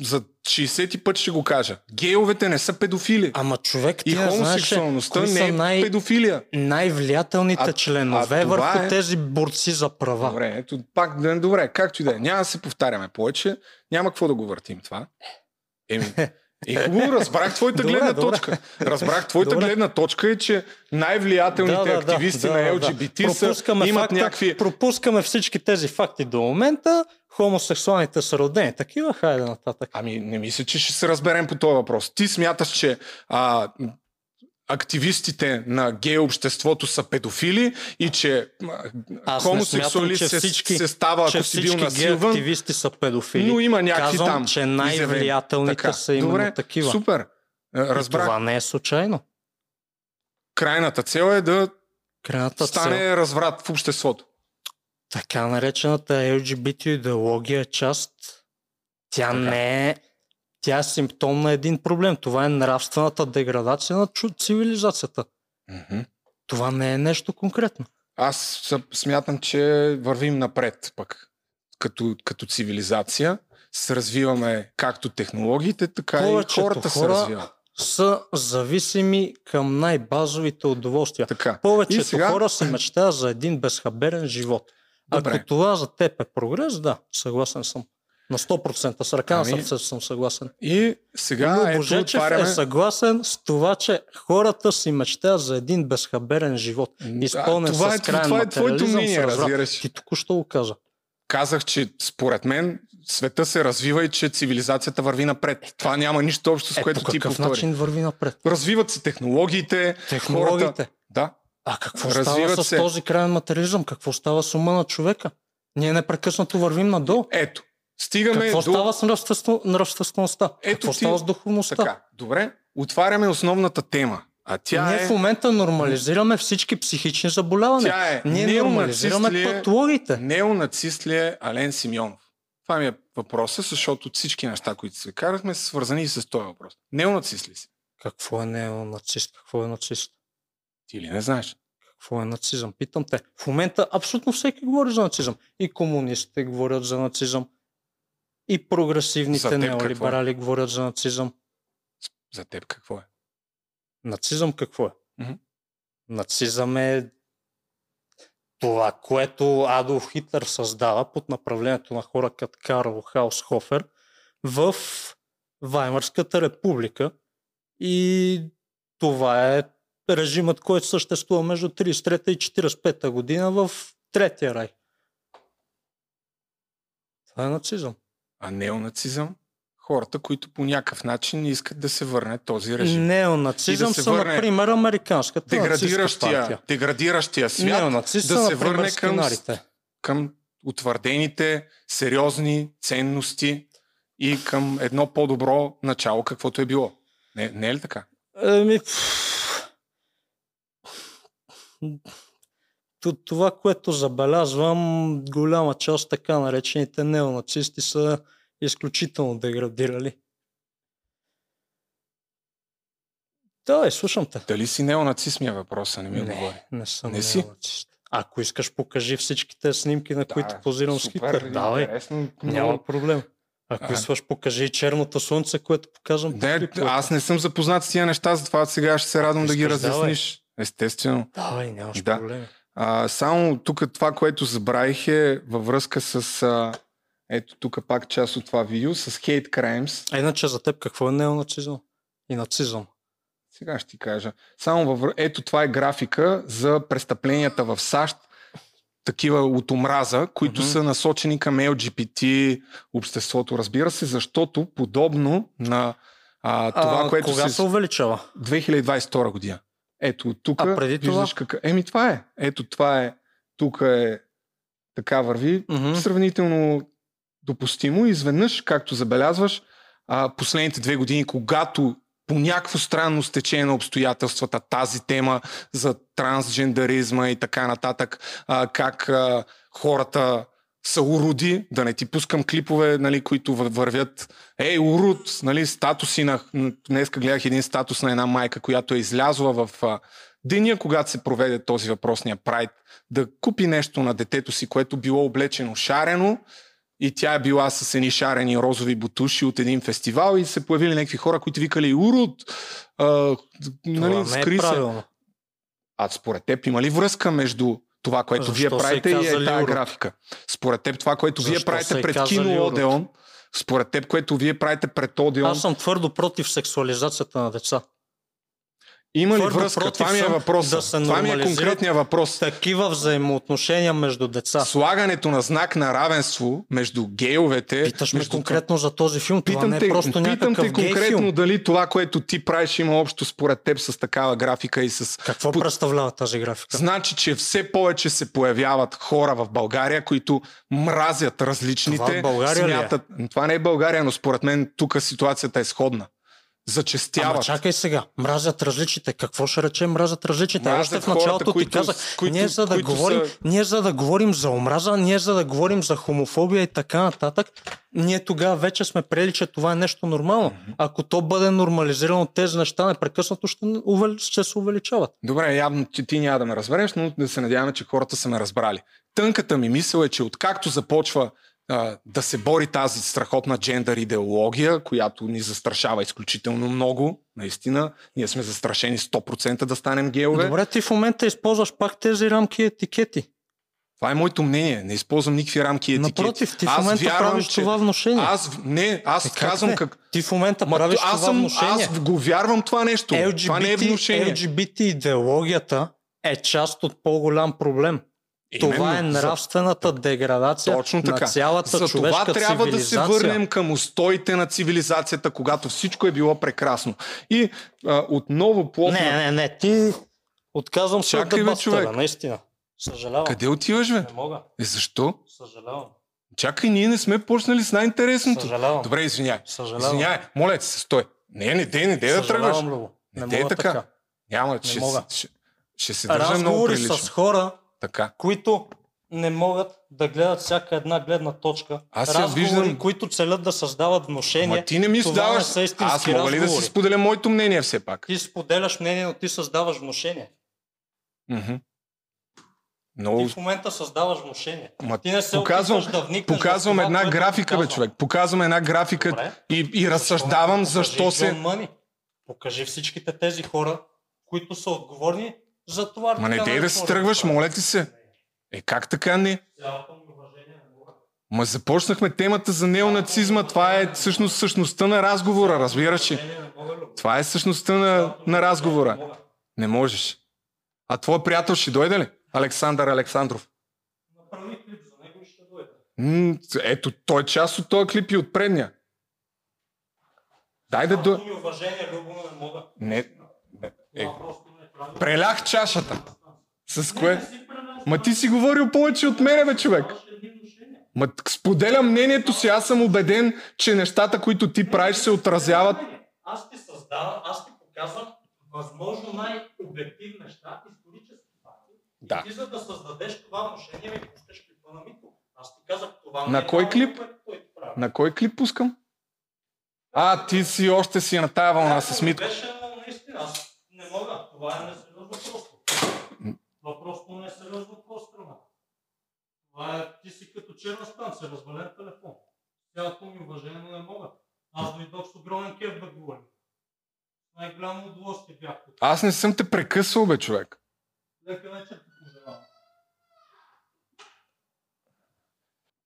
За 60 път ще го кажа. Гейовете не са педофили. Ама човек, и хомосексуалността не са е най- педофилия. най-влиятелните А- членове а върху е- тези борци за права. Добре, ето пак, да, добре, както и да е. Няма да се повтаряме повече. Няма какво да го въртим това. Еми, е хубаво, разбрах твоята Добре, гледна добре. точка. Разбрах твоята Добре. гледна точка е, че най-влиятелните активисти на LGBT са, Пропускаме имат факта, някакви... Пропускаме всички тези факти до момента. Хомосексуалните са родени. Такива, хайде нататък. Ами не мисля, че ще се разберем по този въпрос. Ти смяташ, че а, активистите на гей обществото са педофили и че Аз хомосексуалист смятам, че се, всички- се става, че ако си бил всички насилван, активисти са педофили. но има някакви Казвам, там. че най-влиятелните Така, са именно Добре, такива. супер. И Разбрах. Това не е случайно. Крайната цел е да Крайната стане цел. разврат в обществото. Така наречената LGBT идеология част. Тя Така. не е. Тя е симптом на един проблем. Това е нравствената деградация на цивилизацията. Мгм. Това не е нещо конкретно. Аз смятам, че вървим напред пък. Като, като цивилизация се развиваме както технологиите, така Повечето и хората се хора- развиват. Са зависими към най-базовите удоволствия. Така. Повечето сега- хора си мечтаят за един безхаберен живот. Добре. Ако това за теб е прогрес, да, съгласен съм. На 100% с ръка Ами, на сърцето съм съгласен. И сега Илю ето Божечев отваряме... е съгласен с това, че хората си мечтаят за един безхаберен живот. Изпълнен това с е, това е твоето материализъм, мнение, разбираш. Ти току-що го каза. Казах, че според мен света се развива и че цивилизацията върви напред. Това няма нищо общо с Е, което по ти какъв повтори. начин върви напред? Развиват се технологиите, Технологиите. хората... Да, А какво Развиват става с се. този крайен материализъм? Какво става с ума на човека? Ние непрекъснато вървим надолу. ето. Стигаме Какво до... става с нравствеността? Ето Какво ти- става с духовността? Така, добре. Отваряме основната тема. А тя Ние е... в момента нормализираме всички психични заболявания. Тя е Ние неонацист нормализираме ли е- патологиите. Неонацист ли е Ален Симеонов? Това ми е въпросът, защото всички неща, които се карахме, са свързани и с този въпрос. Неонацист ли си? Какво е неонацист? Какво е нацист? Ти ли не знаеш? Какво е нацизъм? Питам те. В момента абсолютно всеки говори за нацизъм. И комунистите говорят за нацизъм. И прогресивните теб неолиберали говорят за нацизъм. За теб какво е? Нацизъм какво е? Мгм. Нацизъм е това, което Адолф Хитлер създава под направлението на хора като Карл Хаусхофер в Ваймарската република. И това е режимът, който съществува между 33 и 45 година в Третия рай. Това е нацизъм. А неонацизъм? Хората, които по някакъв начин искат да се върне този режим. Неонацизъм да са, върне например, американската Деградиращия, деградиращия свят Неонацист да са, се например, върне към, към утвърдените сериозни ценности и към едно по-добро начало, каквото е било. Не, не е ли така? Еми, това, което забелязвам, голяма част така наречените неонацисти са изключително деградирали. Да, и слушам те. Дали си неонацист ми е въпроса, не ми отговори. не съм Не си? неонацист. Ако искаш, покажи всичките снимки, на които позирам с супер, Хитлер. Давай, интересно. няма проблем. Ако искаш, покажи черното слънце, което показвам. по Не, аз не съм запознат с тия неща, затова сега ще се радвам да ги Искаш, давай. Естествено. Давай, нямаш Да. проблем. А, само тук това, което забравих е във връзка с... А, ето тук пак част от това видео с Hate Crimes. А иначе за теб какво е неонацизъм? И нацизъм. Сега ще ти кажа. Само във... Ето това е графика за престъпленията в САЩ, такива от омраза, които Мгм. са насочени към LGBT обществото, разбира се, защото подобно на а, това, а, което кога се... се увеличава? 2022 година. Ето тук А преди това? виждаш какъв... Еми това е. Ето това е. Тук е така върви. Мгм. Сравнително допустимо. Изведнъж, както забелязваш, а, последните две години, когато по някакво странно стечение на обстоятелствата тази тема за трансджендаризма и така нататък, а, как а, хората са уроди, да не ти пускам клипове, нали, които вървят. Ей, урод, нали, статуси на... Днеска гледах един статус на една майка, която е излязла в а, деня, когато се проведе този въпросния прайд, да купи нещо на детето си, което било облечено шарено и тя е била с едни шарени розови бутуши от един фестивал и се появили някакви хора, които викали урод, а, нали, Това не е правилно. А според теб има ли връзка между това, което Защо вие се правите и е урод? графика? Според теб това, което вие Защо правите се пред кино урод? Одеон, според теб, което вие правите пред Одеон, Аз съм твърдо против сексуализацията на деца. Има ли твърдо връзка? против Това ми е съм въпрос. да се това ми е конкретният въпрос. Такива взаимоотношения между деца. Слагането на знак на равенство между гейовете. Питаш ме между конкретно за този филм. Това Питам не те, е просто питам те конкретно филм. дали това, което ти правиш, има общо според теб с такава графика и с... Какво По- представлява тази графика? Значи, че все повече се появяват хора в България, които мразят различните. Това в България ли е? смятат... Това не е България, но според мен тук ситуацията е сходна. Зачестяват. Ама чакай сега, мразят различите. Какво ще рече мразят различите? Мразят Още в хората, началото които- ти казах, които- ние за да които говорим, са- ние за да говорим за омраза, ние за да говорим за хомофобия и така нататък, ние тогава вече сме приели, че това е нещо нормално. Ако то бъде нормализирано, тези неща непрекъснато ще, увели- ще се увеличават. Добре, явно, че ти няма да ме разбереш, но да се надяваме, че хората са ме разбрали. Тънката ми мисъл е, че откакто започва да се бори тази страхотна джендър идеология, която ни застрашава изключително много, наистина, ние сме застрашени 100% да станем геове. Добре, ти в момента използваш пак тези рамки и етикети. Това е моето мнение. Не използвам никакви рамки и етикети. Напротив, ти в Аз момента вярвам, правиш че- това вношение. Аз, не, аз Е, как казвам не? как... Ти в момента Ма, правиш аз, това съм, вношение. аз го вярвам това нещо. това не е LGBT, внушение. LGBT идеологията е част от по-голям проблем. Това е Именно, за- нравствената деградация Точно така. на цялата За това човешка трябва цивилизация. да се върнем към устоите на цивилизацията, когато всичко е било прекрасно. И а, отново плотно... Не, не, не, ти отказвам се от бе, наистина. Съжалявам. Къде отиваш, бе? Не мога. Е, защо? Съжалявам. Чакай, ние не сме почнали с най-интересното. Съжалявам. Добре, извиняй. Съжалявам. Извиняй, моля ти се, стой. Не, не, дей, не, дей да тръгваш. Съжалявам. Не, Не дей така. така. Няма, ще, мога. ще, ще се държа много Разговори прилично. с хора, Така. които не могат да гледат всяка една гледна точка. Аз разговори, виждам. които целят да създават вношение. Ма ти не ми това даваш. не са Аз мога ли да си споделя моето мнение все пак? Ти споделяш мнение, но ти създаваш вношение. Ти Много в момента създаваш вношение. Ма, Ти не се показвам, да вникнеш показвам това, една ти графика, бе, казвам. човек. Показвам една графика Добре. и, и разсъждавам защо Покажи се... Покажи всичките тези хора, които са отговорни за това. Ма не дей да наречено тръгваш, моля ти се. Е, как така не? Ма започнахме темата за неонацизма. Това е всъщност същността на разговора, разбираш ли? Това е същността на, на разговора. Не можеш. А твой приятел ще дойде ли? Александър Александров. Направи клип за него и ще дойде. Ето, той е част от този клип и от предния. Дай да до... Цялото ми уважение, Любо, не мога. Не, не, е, Е прелях чашата. С кое? Ма ти си говорил повече от мене, бе, човек. е. Ма споделям мнението си, аз съм убеден, че нещата, които ти правиш, се отразяват. Аз ти създавам, аз ти показвам възможно най-обективни неща, исторически факти. Да. И ти за да създадеш това внушение ми пускаш клипа на Мито. Аз ти казах това. На е кой правилно, клип? което. На кой клип пускам? А, ти си още си на тая вълна с Митко. Беше наистина. Аз не мога. Това е несериозно просто. Въпрос не е сериозно въпрос, страна. Това е, ти си като черна станция, развален телефон. Цялото ми уважение, но не мога. Аз дойдох с огромен кеф да говорим. Най-голямо удоволствие бях тук. Аз не съм те прекъсвал, бе, човек. Лека вечер ти пожелавам.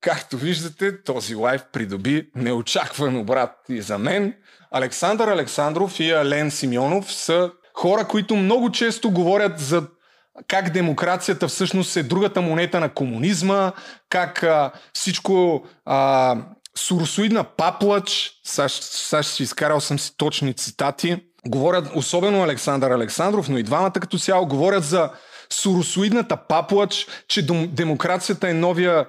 Както виждате, този лайф придоби неочакван обрат и за мен. Александър Александров и Ален Симеонов са хора, които много често говорят за как демокрацията всъщност е другата монета на комунизма, как а, всичко а, суросоидна паплач, сега ще си изкарал съм си точни цитати, говорят, особено Александър Александров, но и двамата като цяло говорят за суросоидната паплач, че демокрацията е новия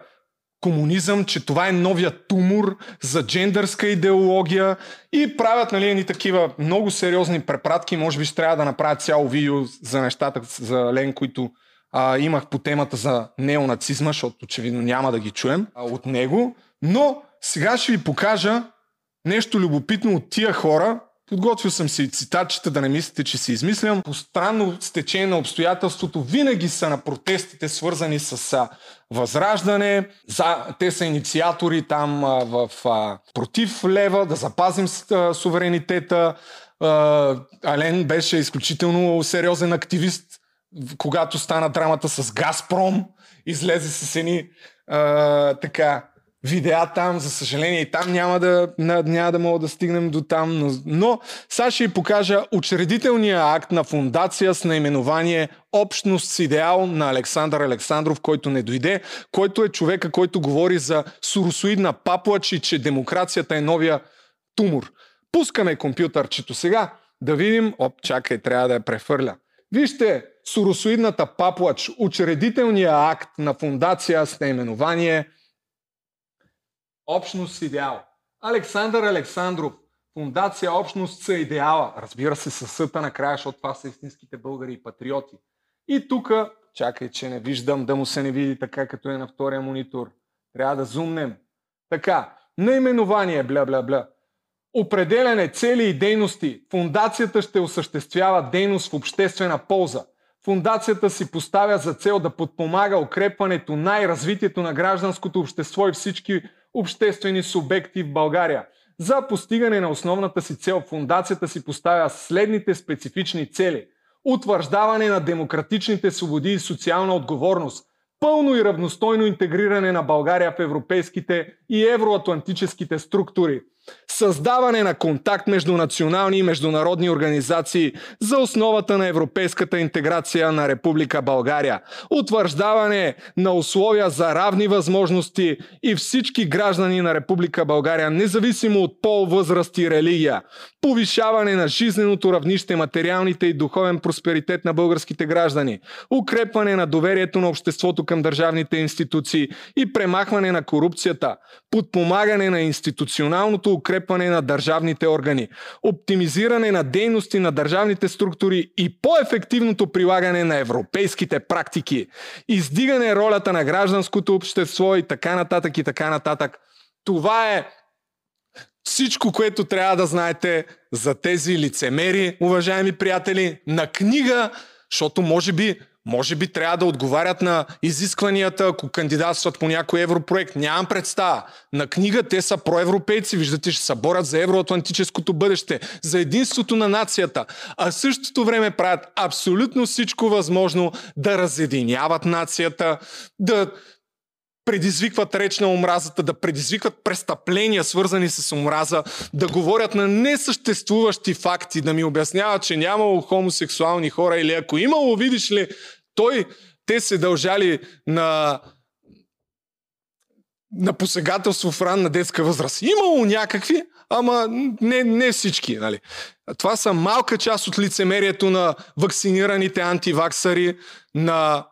комунизъм, че това е новия тумор за джендърска идеология и правят нали, едни такива много сериозни препратки. Може би ще трябва да направя цяло видео за нещата за Лен, които а, имах по темата за неонацизма, защото очевидно няма да ги чуем а, от него. Но сега ще ви покажа нещо любопитно от тия хора, Подготвил съм си цитатчета, да не мислите, че си измислям. По странно стечение на обстоятелството винаги са на протестите, свързани с възраждане. За, те са инициатори там а, в против лева, да запазим суверенитета. Ален беше изключително сериозен активист, когато стана драмата с Газпром. Излезе с едни така видеа там, за съжаление и там няма да, няма да мога да стигнем до там, но, но сега ще ви покажа учредителния акт на фундация с наименование Общност с идеал на Александър Александров, който не дойде, който е човека, който говори за суросоидна паплач и че демокрацията е новия тумор. Пускаме компютърчето сега да видим, оп, чакай, трябва да я префърля. Вижте, суросоидната паплач, учредителния акт на фундация с наименование – Общност идеал. Александър Александров, фундация Общност с идеала. Разбира се, със съта накрая, защото това са истинските българи и патриоти. И тук, чакай, че не виждам да му се не види така, като е на втория монитор. Трябва да зумнем. Така, наименование, бля-бля-бля. Определяне цели и дейности. Фундацията ще осъществява дейност в обществена полза. Фундацията си поставя за цел да подпомага укрепването на развитието на гражданското общество и всички обществени субекти в България. За постигане на основната си цел фундацията си поставя следните специфични цели. Утвърждаване на демократичните свободи и социална отговорност, пълно и равностойно интегриране на България в европейските и евроатлантическите структури – Създаване на контакт между национални и международни организации за основата на европейската интеграция на Република България. Утвърждаване на условия за равни възможности и всички граждани на Република България, независимо от пол, възраст и религия. Повишаване на жизненото равнище, материалните и духовен просперитет на българските граждани. Укрепване на доверието на обществото към държавните институции и премахване на корупцията. Подпомагане на институционалното укрепване на държавните органи, оптимизиране на дейности на държавните структури и по-ефективното прилагане на европейските практики, издигане ролята на гражданското общество и така нататък и така нататък. Това е всичко, което трябва да знаете за тези лицемери, уважаеми приятели, на книга, защото може би може би трябва да отговарят на изискванията, ако кандидатстват по някой европроект. Нямам представа. На книга те са проевропейци, виждате, ще се борят за евроатлантическото бъдеще, за единството на нацията. А в същото време правят абсолютно всичко възможно да разединяват нацията, да предизвикват реч на омразата, да предизвикват престъпления, свързани с омраза, да говорят на несъществуващи факти, да ми обясняват, че нямало хомосексуални хора или ако имало, видиш ли, той, те се дължали на на посегателство в ранна детска възраст. Имало някакви, ама не, не всички. Нали. Това са малка част от лицемерието на вакцинираните антиваксари, на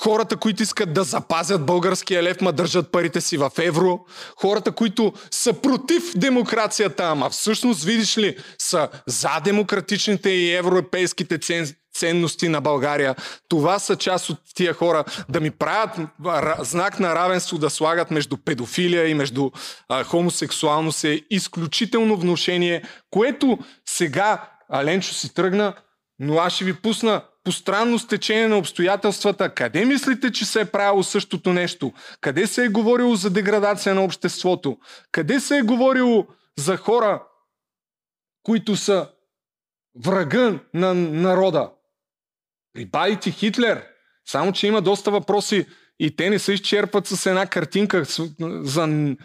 Хората, които искат да запазят българския лев, ма държат парите си в евро. Хората, които са против демокрацията, ама всъщност, видиш ли, са за демократичните и европейските цен, ценности на България. Това са част от тия хора. Да ми правят знак на равенство да слагат между педофилия и между а, хомосексуалност е изключително вношение, което сега Аленчо си тръгна, но аз ще ви пусна по странно стечение на обстоятелствата, къде мислите, че се е правило същото нещо? Къде се е говорило за деградация на обществото? Къде се е говорило за хора, които са врага на народа? Прибавите Хитлер. Само, че има доста въпроси и те не се изчерпват с една картинка за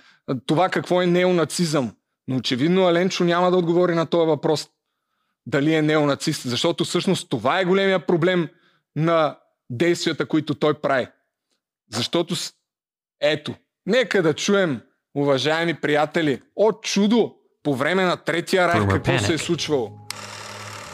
това какво е неонацизъм. Но очевидно Аленчо няма да отговори на този въпрос дали е неонацист, защото всъщност това е големия проблем на действията, които той прави. Защото, ето, нека да чуем, уважаеми приятели, от чудо по време на Третия райх какво се е случвало.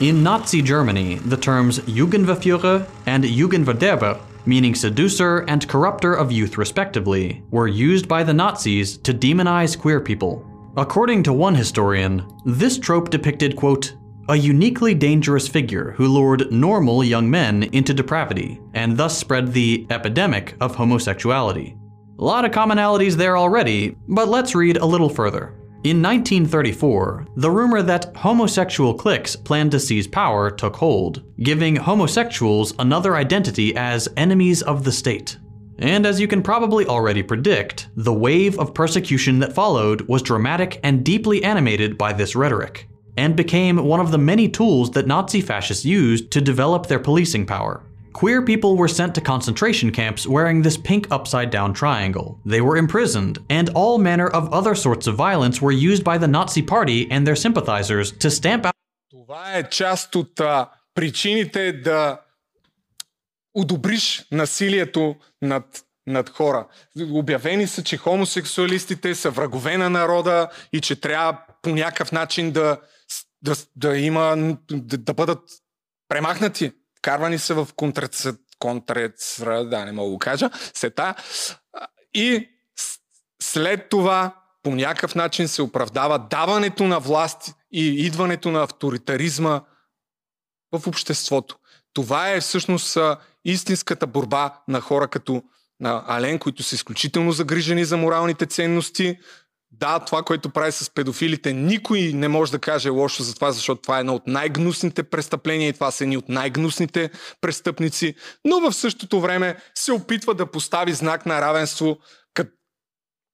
In Nazi Germany, the terms Jugendverführer and Jugendverderber meaning seducer and corrupter of youth respectively, were used by the Nazis to demonize queer people. According to one historian, this trope depicted, quote, a uniquely dangerous figure who lured normal young men into depravity, and thus spread the epidemic of homosexuality. A lot of commonalities there already, but let's read a little further. In 1934, the rumor that homosexual cliques planned to seize power took hold, giving homosexuals another identity as enemies of the state. And as you can probably already predict, the wave of persecution that followed was dramatic and deeply animated by this rhetoric, and became one of the many tools that Nazi fascists used to develop their policing power. Queer people were sent to concentration camps wearing this pink upside down triangle. They were imprisoned, and all manner of other sorts of violence were used by the Nazi Party and their sympathizers to stamp out. Това е част от а, причините да одобриш насилието над, над хора. Обявени са, че хомосексуалистите са врагове на народа и че трябва по някакъв начин да, да, да има, да, да бъдат премахнати. Вкарвани са в контрец, контрец, да, не мога да го кажа, сета. И след това по някакъв начин се оправдава даването на власт и идването на авторитаризма в обществото. Това е всъщност истинската борба на хора като на Ален, които са изключително загрижени за моралните ценности, да, това, което прави с педофилите, никой не може да каже лошо за това, защото това е едно от най-гнусните престъпления и това са едни от най-гнусните престъпници, но в същото време се опитва да постави знак на равенство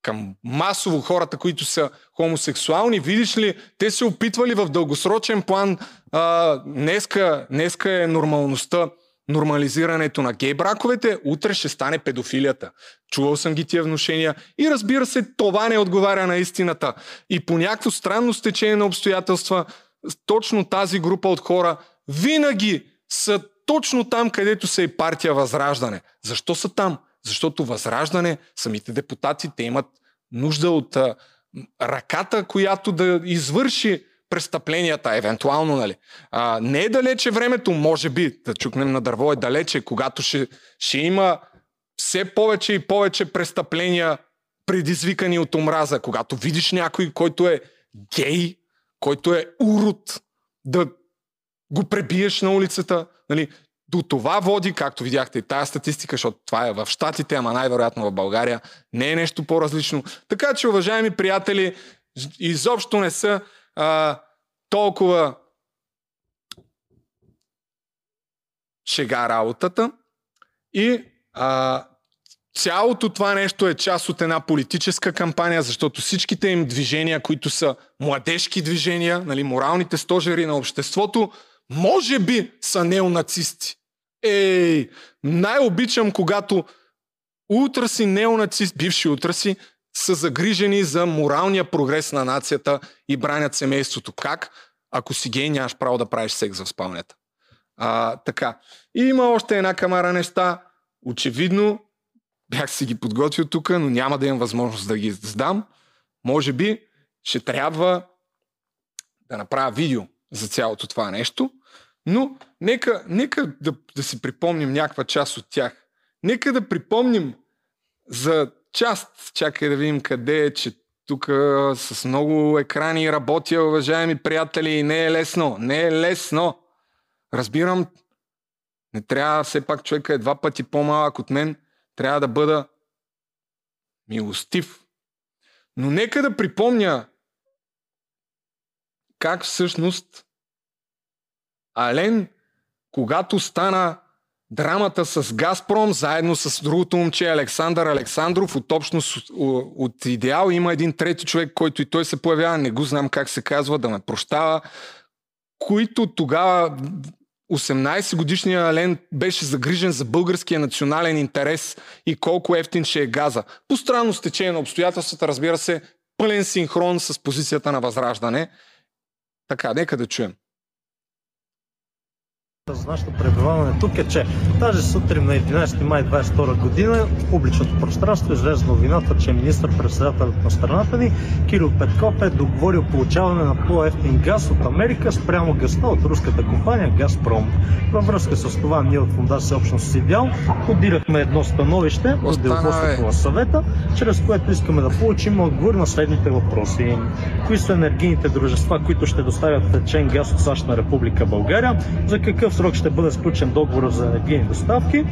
към масово хората, които са хомосексуални. Видиш ли, те се опитвали в дългосрочен план, а, днеска, днеска е нормалността нормализирането на гей браковете, утре ще стане педофилията. Чувал съм ги тия вношения и разбира се, това не отговаря на истината. И по някакво странно стечение на обстоятелства, точно тази група от хора винаги са точно там, където са и партия Възраждане. Защо са там? Защото Възраждане, самите депутати, те имат нужда от а, ръката, която да извърши престъпленията, евентуално, нали. А, не е далече времето, може би, да чукнем на дърво е далече, когато ще, ще има все повече и повече престъпления, предизвикани от омраза. Когато видиш някой, който е гей, който е урод, да го пребиеш на улицата, нали, до това води, както видяхте и тая статистика, защото това е в Штатите, ама най-вероятно в България, не е нещо по-различно. Така че, уважаеми приятели, изобщо не са а, толкова шега работата и а, цялото това нещо е част от една политическа кампания, защото всичките им движения, които са младежки движения, нали, моралните стожери на обществото, може би са неонацисти. Ей, най-обичам, когато утраси неонацист, бивши утраси, са загрижени за моралния прогрес на нацията и бранят семейството. Как? Ако си гей, нямаш право да правиш секс в спалнята. А, така. И има още една камара неща. Очевидно, бях си ги подготвил тук, но няма да имам възможност да ги задам. Може би ще трябва да направя видео за цялото това нещо, но нека, нека да, да си припомним някаква част от тях. Нека да припомним за част. Чакай да видим къде е, че тук с много екрани работя, уважаеми приятели, не е лесно. Не е лесно. Разбирам, не трябва все пак човека е два пъти по-малък от мен. Трябва да бъда милостив. Но нека да припомня как всъщност Ален, когато стана драмата с Газпром, заедно с другото момче Александър Александров от общност от Идеал. Има един трети човек, който и той се появява, не го знам как се казва, да ме прощава, които тогава 18 годишния Ален беше загрижен за българския национален интерес и колко ефтин ще е газа. По странно стечение на обстоятелствата, разбира се, пълен синхрон с позицията на Възраждане. Така, нека да чуем. За нашето пребиваване тук е, че тази сутрин на 11 май 22 година в публичното пространство излезе новината, че министър-председателят на страната ни Кирил Петков е договорил получаване на по-ефтин газ от Америка спрямо газта от руската компания Газпром. Във връзка с това ние от Фундация Общност Идеал подирахме едно становище от деловодството на съвета, чрез което искаме да получим отговор на следните въпроси. Кои са енергийните дружества, които ще доставят течен газ от САЩ на Република България? За какъв срок ще бъде сключен договор за енергийни доставки?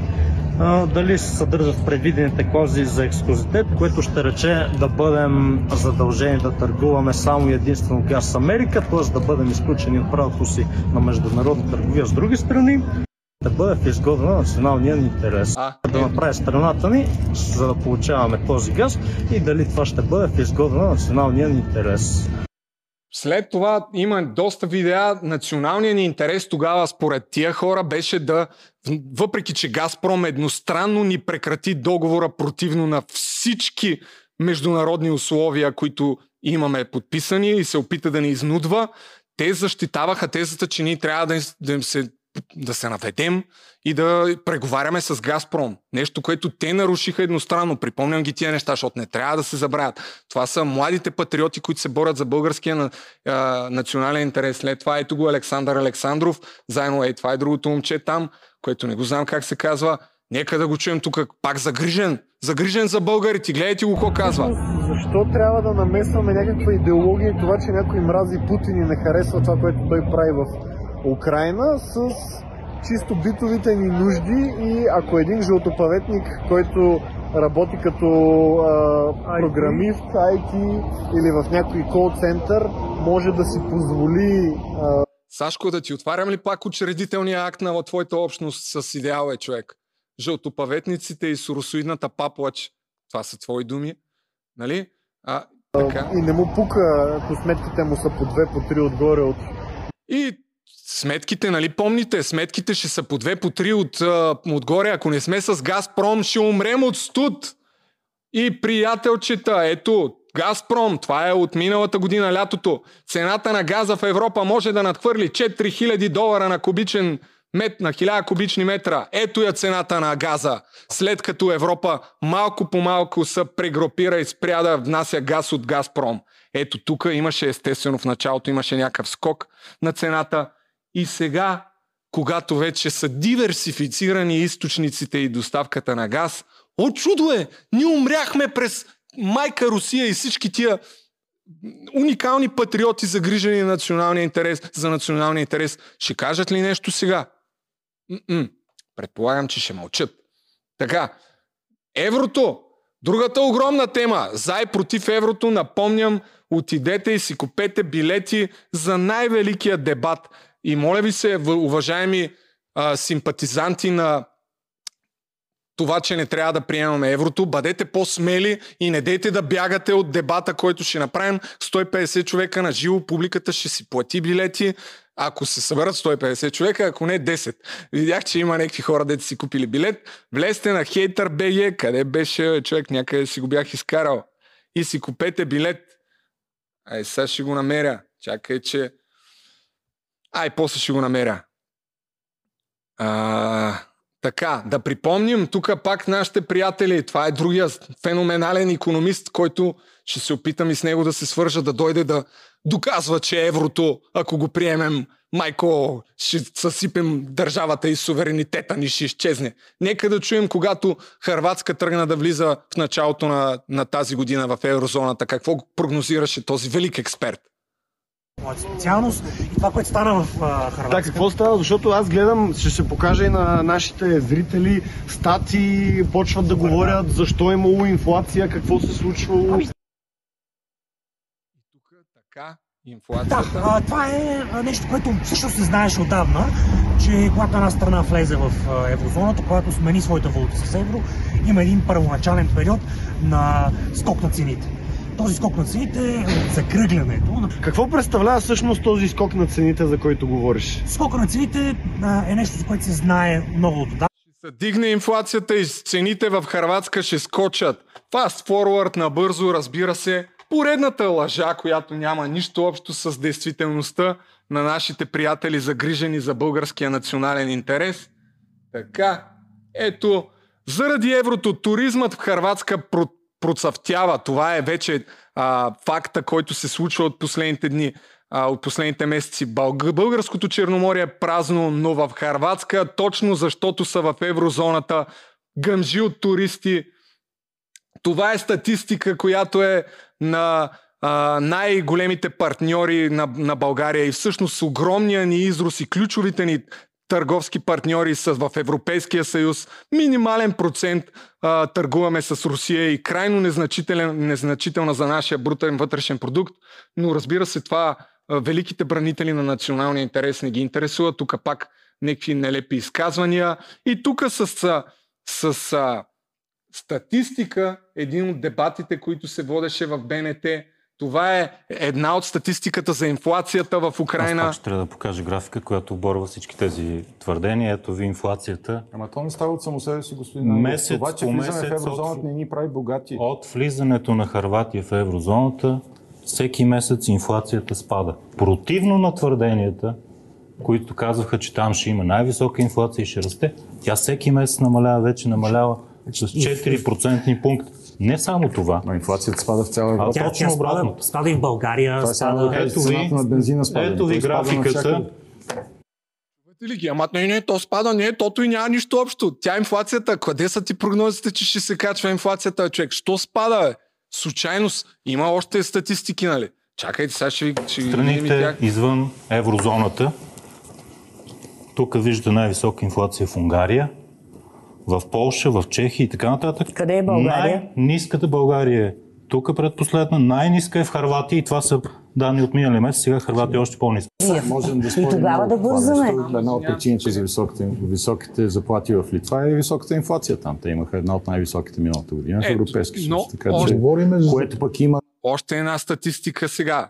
Дали се съдържат предвидените клаузи за ексклюзитет, което ще рече да бъдем задължени да търгуваме само и единствено газ с Америка, т.е. да бъдем изключени от правото си на международна търговия с други страни, да бъде в изгода на националния ни интерес. А, Да направи страната ни, за да получаваме този газ и дали това ще бъде в изгода на националния ни интерес. След това има доста видеа. Националният ни интерес тогава, според тия хора, беше да, въпреки че Газпром едностранно ни прекрати договора противно на всички международни условия, които имаме подписани и се опита да ни изнудва, те защитаваха тезата, че ние трябва да, да им се да се наведем и да преговаряме с Газпром. Нещо, което те нарушиха едностранно. Припомням ги тия неща, защото не трябва да се забравят. Това са младите патриоти, които се борят за българския на, а, национален интерес. След това ето го Александър Александров, заедно е това е другото момче там, което не го знам как се казва. Нека да го чуем тук пак загрижен. Загрижен за българите. Гледайте го какво казва. Защо трябва да намесваме някаква идеология и това, че някой мрази Путин и не харесва това, което той прави в Украина с чисто битовите ни нужди и ако един жълтопаветник, който работи като а, програмист, IT или в някой кол център, може да си позволи а, Сашко, да ти отварям ли пак учредителния акт на твоята общност с идеал е човек? Жълтопаветниците и соросоидната паплач. Това са твои думи. Нали? А, така. и не му пука, ако сметките му са по две, по три отгоре от И сметките, нали помните, сметките ще са по две, по три от, отгоре. Ако не сме с Газпром, ще умрем от студ. И приятелчета, ето, Газпром, това е от миналата година лятото. Цената на газа в Европа може да надхвърли 4000 долара на кубичен мет, на 1000 кубични метра. Ето я цената на газа. След като Европа малко по малко се прегрупира и спря да внася газ от Газпром. Ето тук имаше естествено в началото имаше някакъв скок на цената и сега, когато вече са диверсифицирани източниците и доставката на газ, о чудо е! Ние умряхме през майка Русия и всички тия уникални патриоти, загрижени на националния интерес, за националния интерес. Ще кажат ли нещо сега? М-м. Предполагам, че ще мълчат. Така, еврото. Другата огромна тема. За и против еврото, напомням, отидете и си купете билети за най-великия дебат. И моля ви се, уважаеми а, симпатизанти на това, че не трябва да приемаме еврото, бъдете по-смели и не дейте да бягате от дебата, който ще направим. 150 човека на живо, публиката ще си плати билети. Ако се съберат 150 човека, ако не 10. Видях, че има някакви хора, дете си купили билет. Влезте на Hater BG, къде беше бе, човек, някъде си го бях изкарал. И си купете билет. Ай, сега ще го намеря. Чакай, че... Ай, после ще го намеря. А, така, да припомним тук пак нашите приятели. Това е другия феноменален економист, който ще се опитам и с него да се свържа, да дойде да доказва, че еврото, ако го приемем, майко, ще съсипем държавата и суверенитета ни ще изчезне. Нека да чуем, когато Харватска тръгна да влиза в началото на, на тази година в еврозоната, какво прогнозираше този велик експерт. Моята специалност и това, което стана в а, Хърватска. Так, какво става? Защото аз гледам, ще се покажа и на нашите зрители, стати почват да говорят защо е имало инфлация, какво се случвало. Ами, Тук така, Да, инфлацията. а, това е нещо, което всъщност се знаеше отдавна, че когато една страна влезе в еврозоната, когато смени своята валута с евро, има един първоначален период на скок на цените. Този скок на цените е закръглянето. Какво представлява всъщност този скок на цените, за който говориш? Скока на цените а, е нещо, за което се знае много отдавна. се дигне инфлацията и цените в Харватска ще скочат. Fast forward набързо, разбира се, поредната лъжа, която няма нищо общо с действителността, на нашите приятели, загрижени за българския национален интерес. Така, ето, заради еврото туризмът в Харватска процъфтява. Това е вече а, факта, който се случва от последните дни, а, от последните месеци. Бълг... Българското черноморие е празно, но в Харватска, точно защото са в еврозоната, гъмжи от туристи. Това е статистика, която е на а, най-големите партньори на, на България и всъщност огромния ни изрус и ключовите ни търговски партньори са в Европейския съюз. Минимален процент а, търгуваме с Русия и крайно незначителна за нашия брутен вътрешен продукт. Но разбира се, това а, великите бранители на националния интерес не ги интересува. Тук пак някакви нелепи изказвания. И тук с, с, с а, статистика, един от дебатите, които се водеше в БНТ, това е една от статистиката за инфлацията в Украина. Аз пак ще трябва да покажа графика, която оборва всички тези твърдения. Ето ви инфлацията. Ама то не става от само себе си, господин Месец Това, че по влизаме в месец еврозоната от- не ни прави богати. От влизането на Харватия в еврозоната, всеки месец инфлацията спада. Противно на твърденията, които казваха, че там ще има най-висока инфлация и ще расте, тя всеки месец намалява, вече намалява с 4% пункт. Не само това. Но инфлацията спада в цяла Европа. А Тя, точно тя спада, обратното. спада и в България, Това е спада... кажете, Ето ви- на бензина спада. Ето ви графиката. навсякъде. Чувате ли ги? Ама не, не, то спада, не, тото и няма нищо общо. Тя инфлацията, къде са ти прогнозите, че ще се качва инфлацията, човек? Що спада, бе? Случайност. Има още статистики, нали? Чакайте, сега ще ви, ще Страните тях. извън еврозоната. Тук виждате най-висока инфлация в Унгария, в Полша, в Чехия и така нататък. Къде е България? Най-ниската България е тук предпоследна, най-ниска е в Харватия и това са данни от миналия месец, сега Харватия е още по-ниска. Можем да И спорим тогава много да бързаме. Една от причините за високите, високите заплати в Литва е високата инфлация там. Те имаха една от най-високите миналата година в Европейски съюз. Така още- че, Говориме за което пък има Още една статистика сега.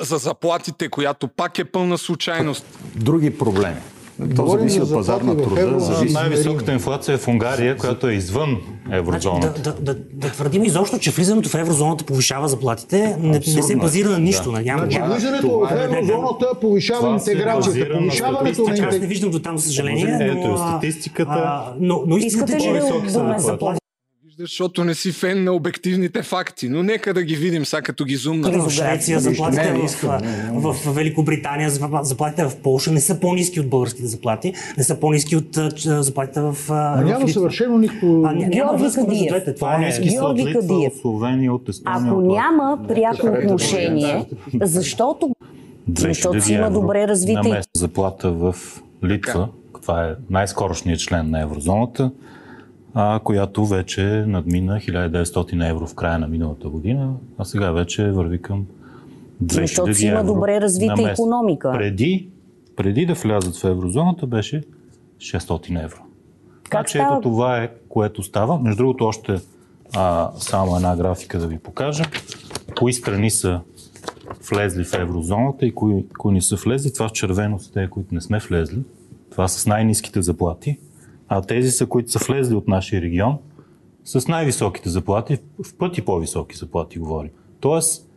За заплатите, която пак е пълна случайност. други проблеми. То Говорим зависи за от пазар на труда, зависи Най-високата инфлация е в Унгария, която е извън Значи, еврозоната. да, да, да, да твърдим изобщо, че влизането в еврозоната повишава заплатите, не, не се е. базира на нищо. Да. Няма, Значи няма. влизането в е- еврозоната повишава интеграцията. Повишаването на. Аз не интеграцията. виждам до там, за съжаление. Ето но, е статистиката. а, но, но истината е, че защото не си фен на обективните факти. Но нека да ги видим сега като ги зумна. в Швеция, заплатите Не, в, искам, в, в Великобритания, запла- заплатите в Полша не са по-низки от българските заплати, не са по-низки от заплатите в, а, няма съвършено нищо. А, ня- няма връзка между двете. Това е... От Георги Литва, Кадиев. от Словения, от Естония. Ако няма пряко отношение, защото защото си има 2000 евро добре развита на заплата в Литва. Това е най-скорошният член на еврозоната, а, която вече надмина 1900 евро в края на миналата година, а сега вече върви към 2000 Защото си има добре развита икономика. Преди, преди да влязат в еврозоната беше 600 евро. Как значи става? ето това е, което става. Между другото, още а, само една графика да ви покажа. Кои страни са влезли в еврозоната и кои, кои не са влезли. Това в червено са те, които не сме влезли. Това с най-низките заплати. А тези са, които са влезли от нашия регион, с най-високите заплати, в пъти по-високи заплати говорим. Тоест,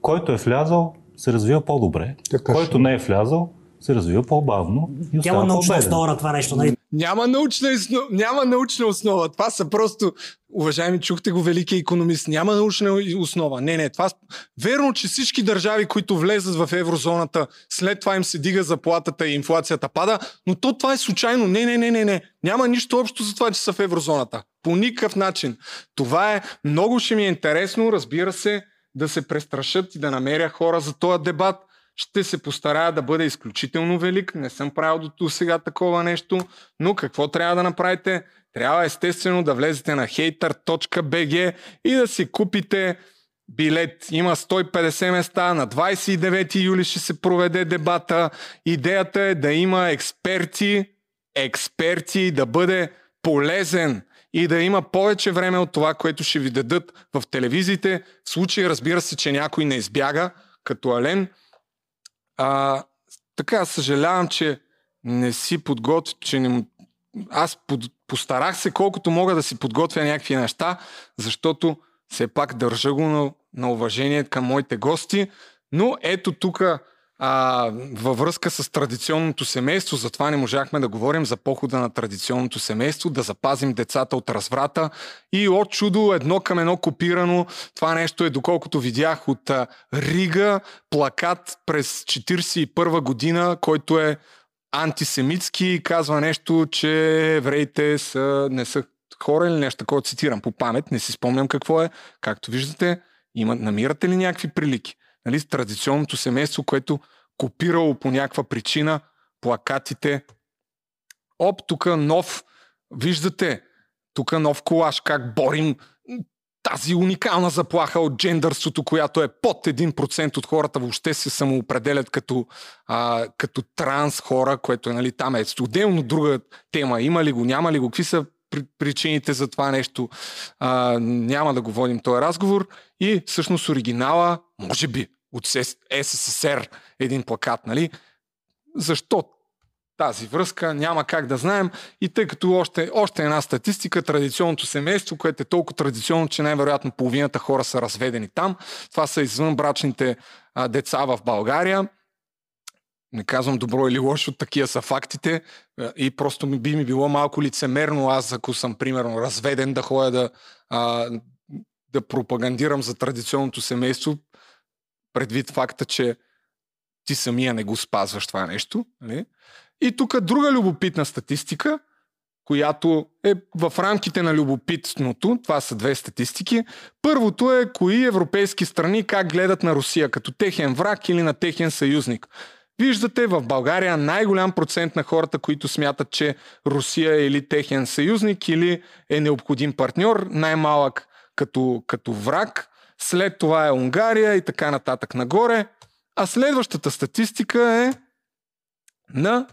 който е влязал, се развива по-добре. Така който не е влязал, се развива по-бавно и Няма научна по-беден. основа на това нещо. Нали? Няма научна, няма научна основа. Това са просто, уважаеми, чухте го, велики економист. Няма научна основа. Не, не. Това... Верно, че всички държави, които влезат в еврозоната, след това им се дига заплатата и инфлацията пада, но то това е случайно. Не, не, не, не, не. Няма нищо общо за това, че са в еврозоната. По никакъв начин. Това е много ще ми е интересно, разбира се, да се престрашат и да намеря хора за този дебат. Ще се постарая да бъда изключително велик. Не съм правил до сега такова нещо. Но какво трябва да направите? Трябва естествено да влезете на hater.bg и да си купите билет. Има 150 места. На 29 юли ще се проведе дебата. Идеята е да има експерти, експерти, да бъде полезен и да има повече време от това, което ще ви дадат в телевизиите. В случай, разбира се, че някой не избяга, като Ален. А, така, съжалявам, че не си подготвя, че не... Аз под... постарах се колкото мога да си подготвя някакви неща, защото все пак държа го на, на уважение към моите гости. Но ето тук а, във връзка с традиционното семейство, затова не можахме да говорим за похода на традиционното семейство, да запазим децата от разврата и от чудо едно към едно копирано. Това нещо е, доколкото видях от а, Рига, плакат през 1941 година, който е антисемитски и казва нещо, че евреите са, не са хора или нещо такова, цитирам по памет, не си спомням какво е. Както виждате, има, намирате ли някакви прилики? Нали, традиционното семейство, което копирало по някаква причина плакатите. Оп, тук нов, виждате, тук нов колаж, как борим тази уникална заплаха от джендърството, която е под 1% от хората въобще се самоопределят като, а, като транс хора, което е, нали, там е отделно друга тема. Има ли го, няма ли го, какви са причините за това нещо. А, няма да го водим този разговор. И всъщност оригинала, може би, от СССР един плакат, нали? Защо тази връзка, няма как да знаем. И тъй като още, още една статистика, традиционното семейство, което е толкова традиционно, че най-вероятно половината хора са разведени там. Това са извънбрачните а, деца в България. Не казвам добро или лошо, такива са фактите. И просто би ми било малко лицемерно аз, ако съм примерно разведен, да ходя да, а, да пропагандирам за традиционното семейство, предвид факта, че ти самия не го спазваш това нещо. Нали? И тук друга любопитна статистика, която е в рамките на любопитното. Това са две статистики. Първото е кои европейски страни как гледат на Русия, като техен враг или на техен съюзник. Виждате в България най-голям процент на хората, които смятат, че Русия е или техен съюзник, или е необходим партньор, най-малък като, като враг. След това е Унгария и така нататък нагоре. А следващата статистика е на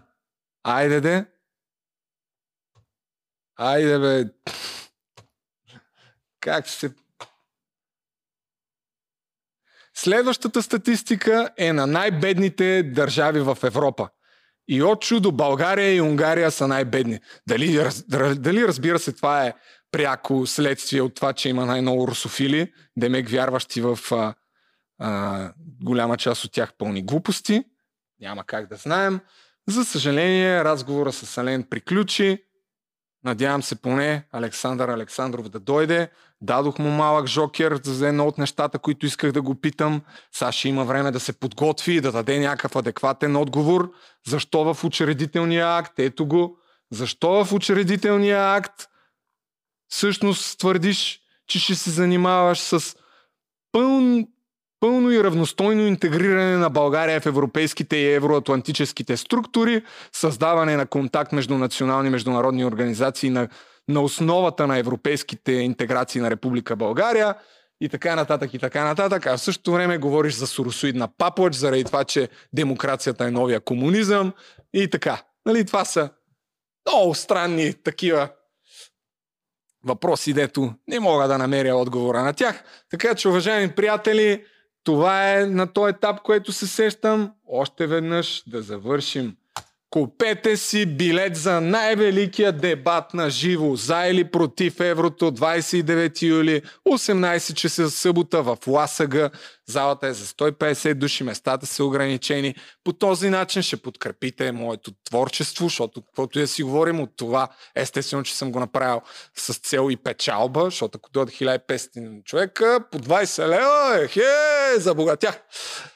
Айде де. Айде бе. Как се... Следващата статистика е на най-бедните държави в Европа. И от чудо България и Унгария са най-бедни. Дали, дали разбира се това е пряко следствие от това, че има най-много русофили, демек вярващи в а, а, голяма част от тях пълни глупости. Няма как да знаем. За съжаление, разговора с Ален приключи. Надявам се поне Александър Александров да дойде. Дадох му малък жокер за едно от нещата, които исках да го питам. Сега ще има време да се подготви и да даде някакъв адекватен отговор. Защо в учредителния акт? Ето го. Защо в учредителния акт всъщност твърдиш, че ще се занимаваш с пълн, пълно и равностойно интегриране на България в европейските и евроатлантическите структури, създаване на контакт между национални и международни организации на, на основата на европейските интеграции на Република България и така нататък и така нататък. А в същото време говориш за соросоидна паплач, заради това, че демокрацията е новия комунизъм и така. Нали, това са много странни такива въпроси, дето не мога да намеря отговора на тях. Така че, уважаеми приятели, това е на този етап, което се сещам. Още веднъж да завършим Купете си билет за най-великия дебат на живо за или против еврото 29 юли 18 часа събота в Ласага. Залата е за 150 души, местата са ограничени. По този начин ще подкрепите моето творчество, защото каквото и да си говорим от това, естествено, че съм го направил с цел и печалба, защото ако дойде 1500 човека, по 20 лева, хе, забогатях.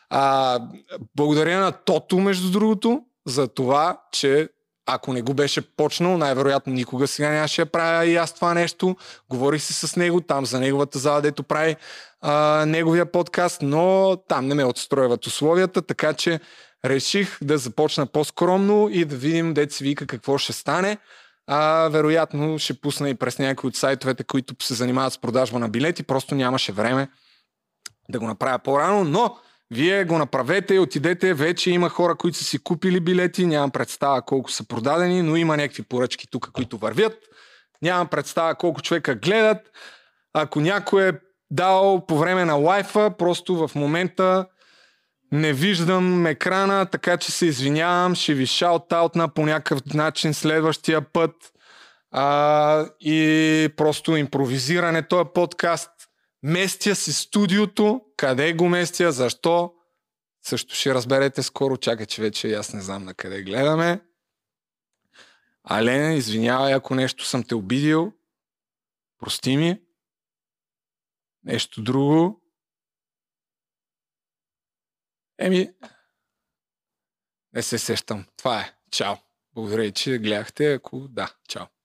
А, благодаря на Тото, между другото, за това, че ако не го беше почнал, най-вероятно никога сега нямаше да правя и аз това нещо. Говорих си с него там за неговата зала, дето прави а, неговия подкаст, но там не ме отстрояват условията, така че реших да започна по-скромно и да видим, си вика какво ще стане. А, вероятно ще пусна и през някои от сайтовете, които се занимават с продажба на билети, просто нямаше време да го направя по-рано, но вие го направете отидете. Вече има хора, които са си купили билети. Нямам представа колко са продадени, но има някакви поръчки тук, които вървят. Нямам представа колко човека гледат. Ако някой е дал по време на лайфа, просто в момента не виждам екрана, така че се извинявам. Ще ви шаут-аутна по някакъв начин следващия път. А, и просто импровизиране. Този подкаст Местя си студиото, къде го местя, защо, Също ще разберете скоро. Чакай, че вече аз не знам на къде гледаме. Алена, извинявай, ако нещо съм те обидил. Прости ми. Нещо друго. Еми, не се сещам. Това е. Чао. Благодаря, че гледахте. Ако да, чао.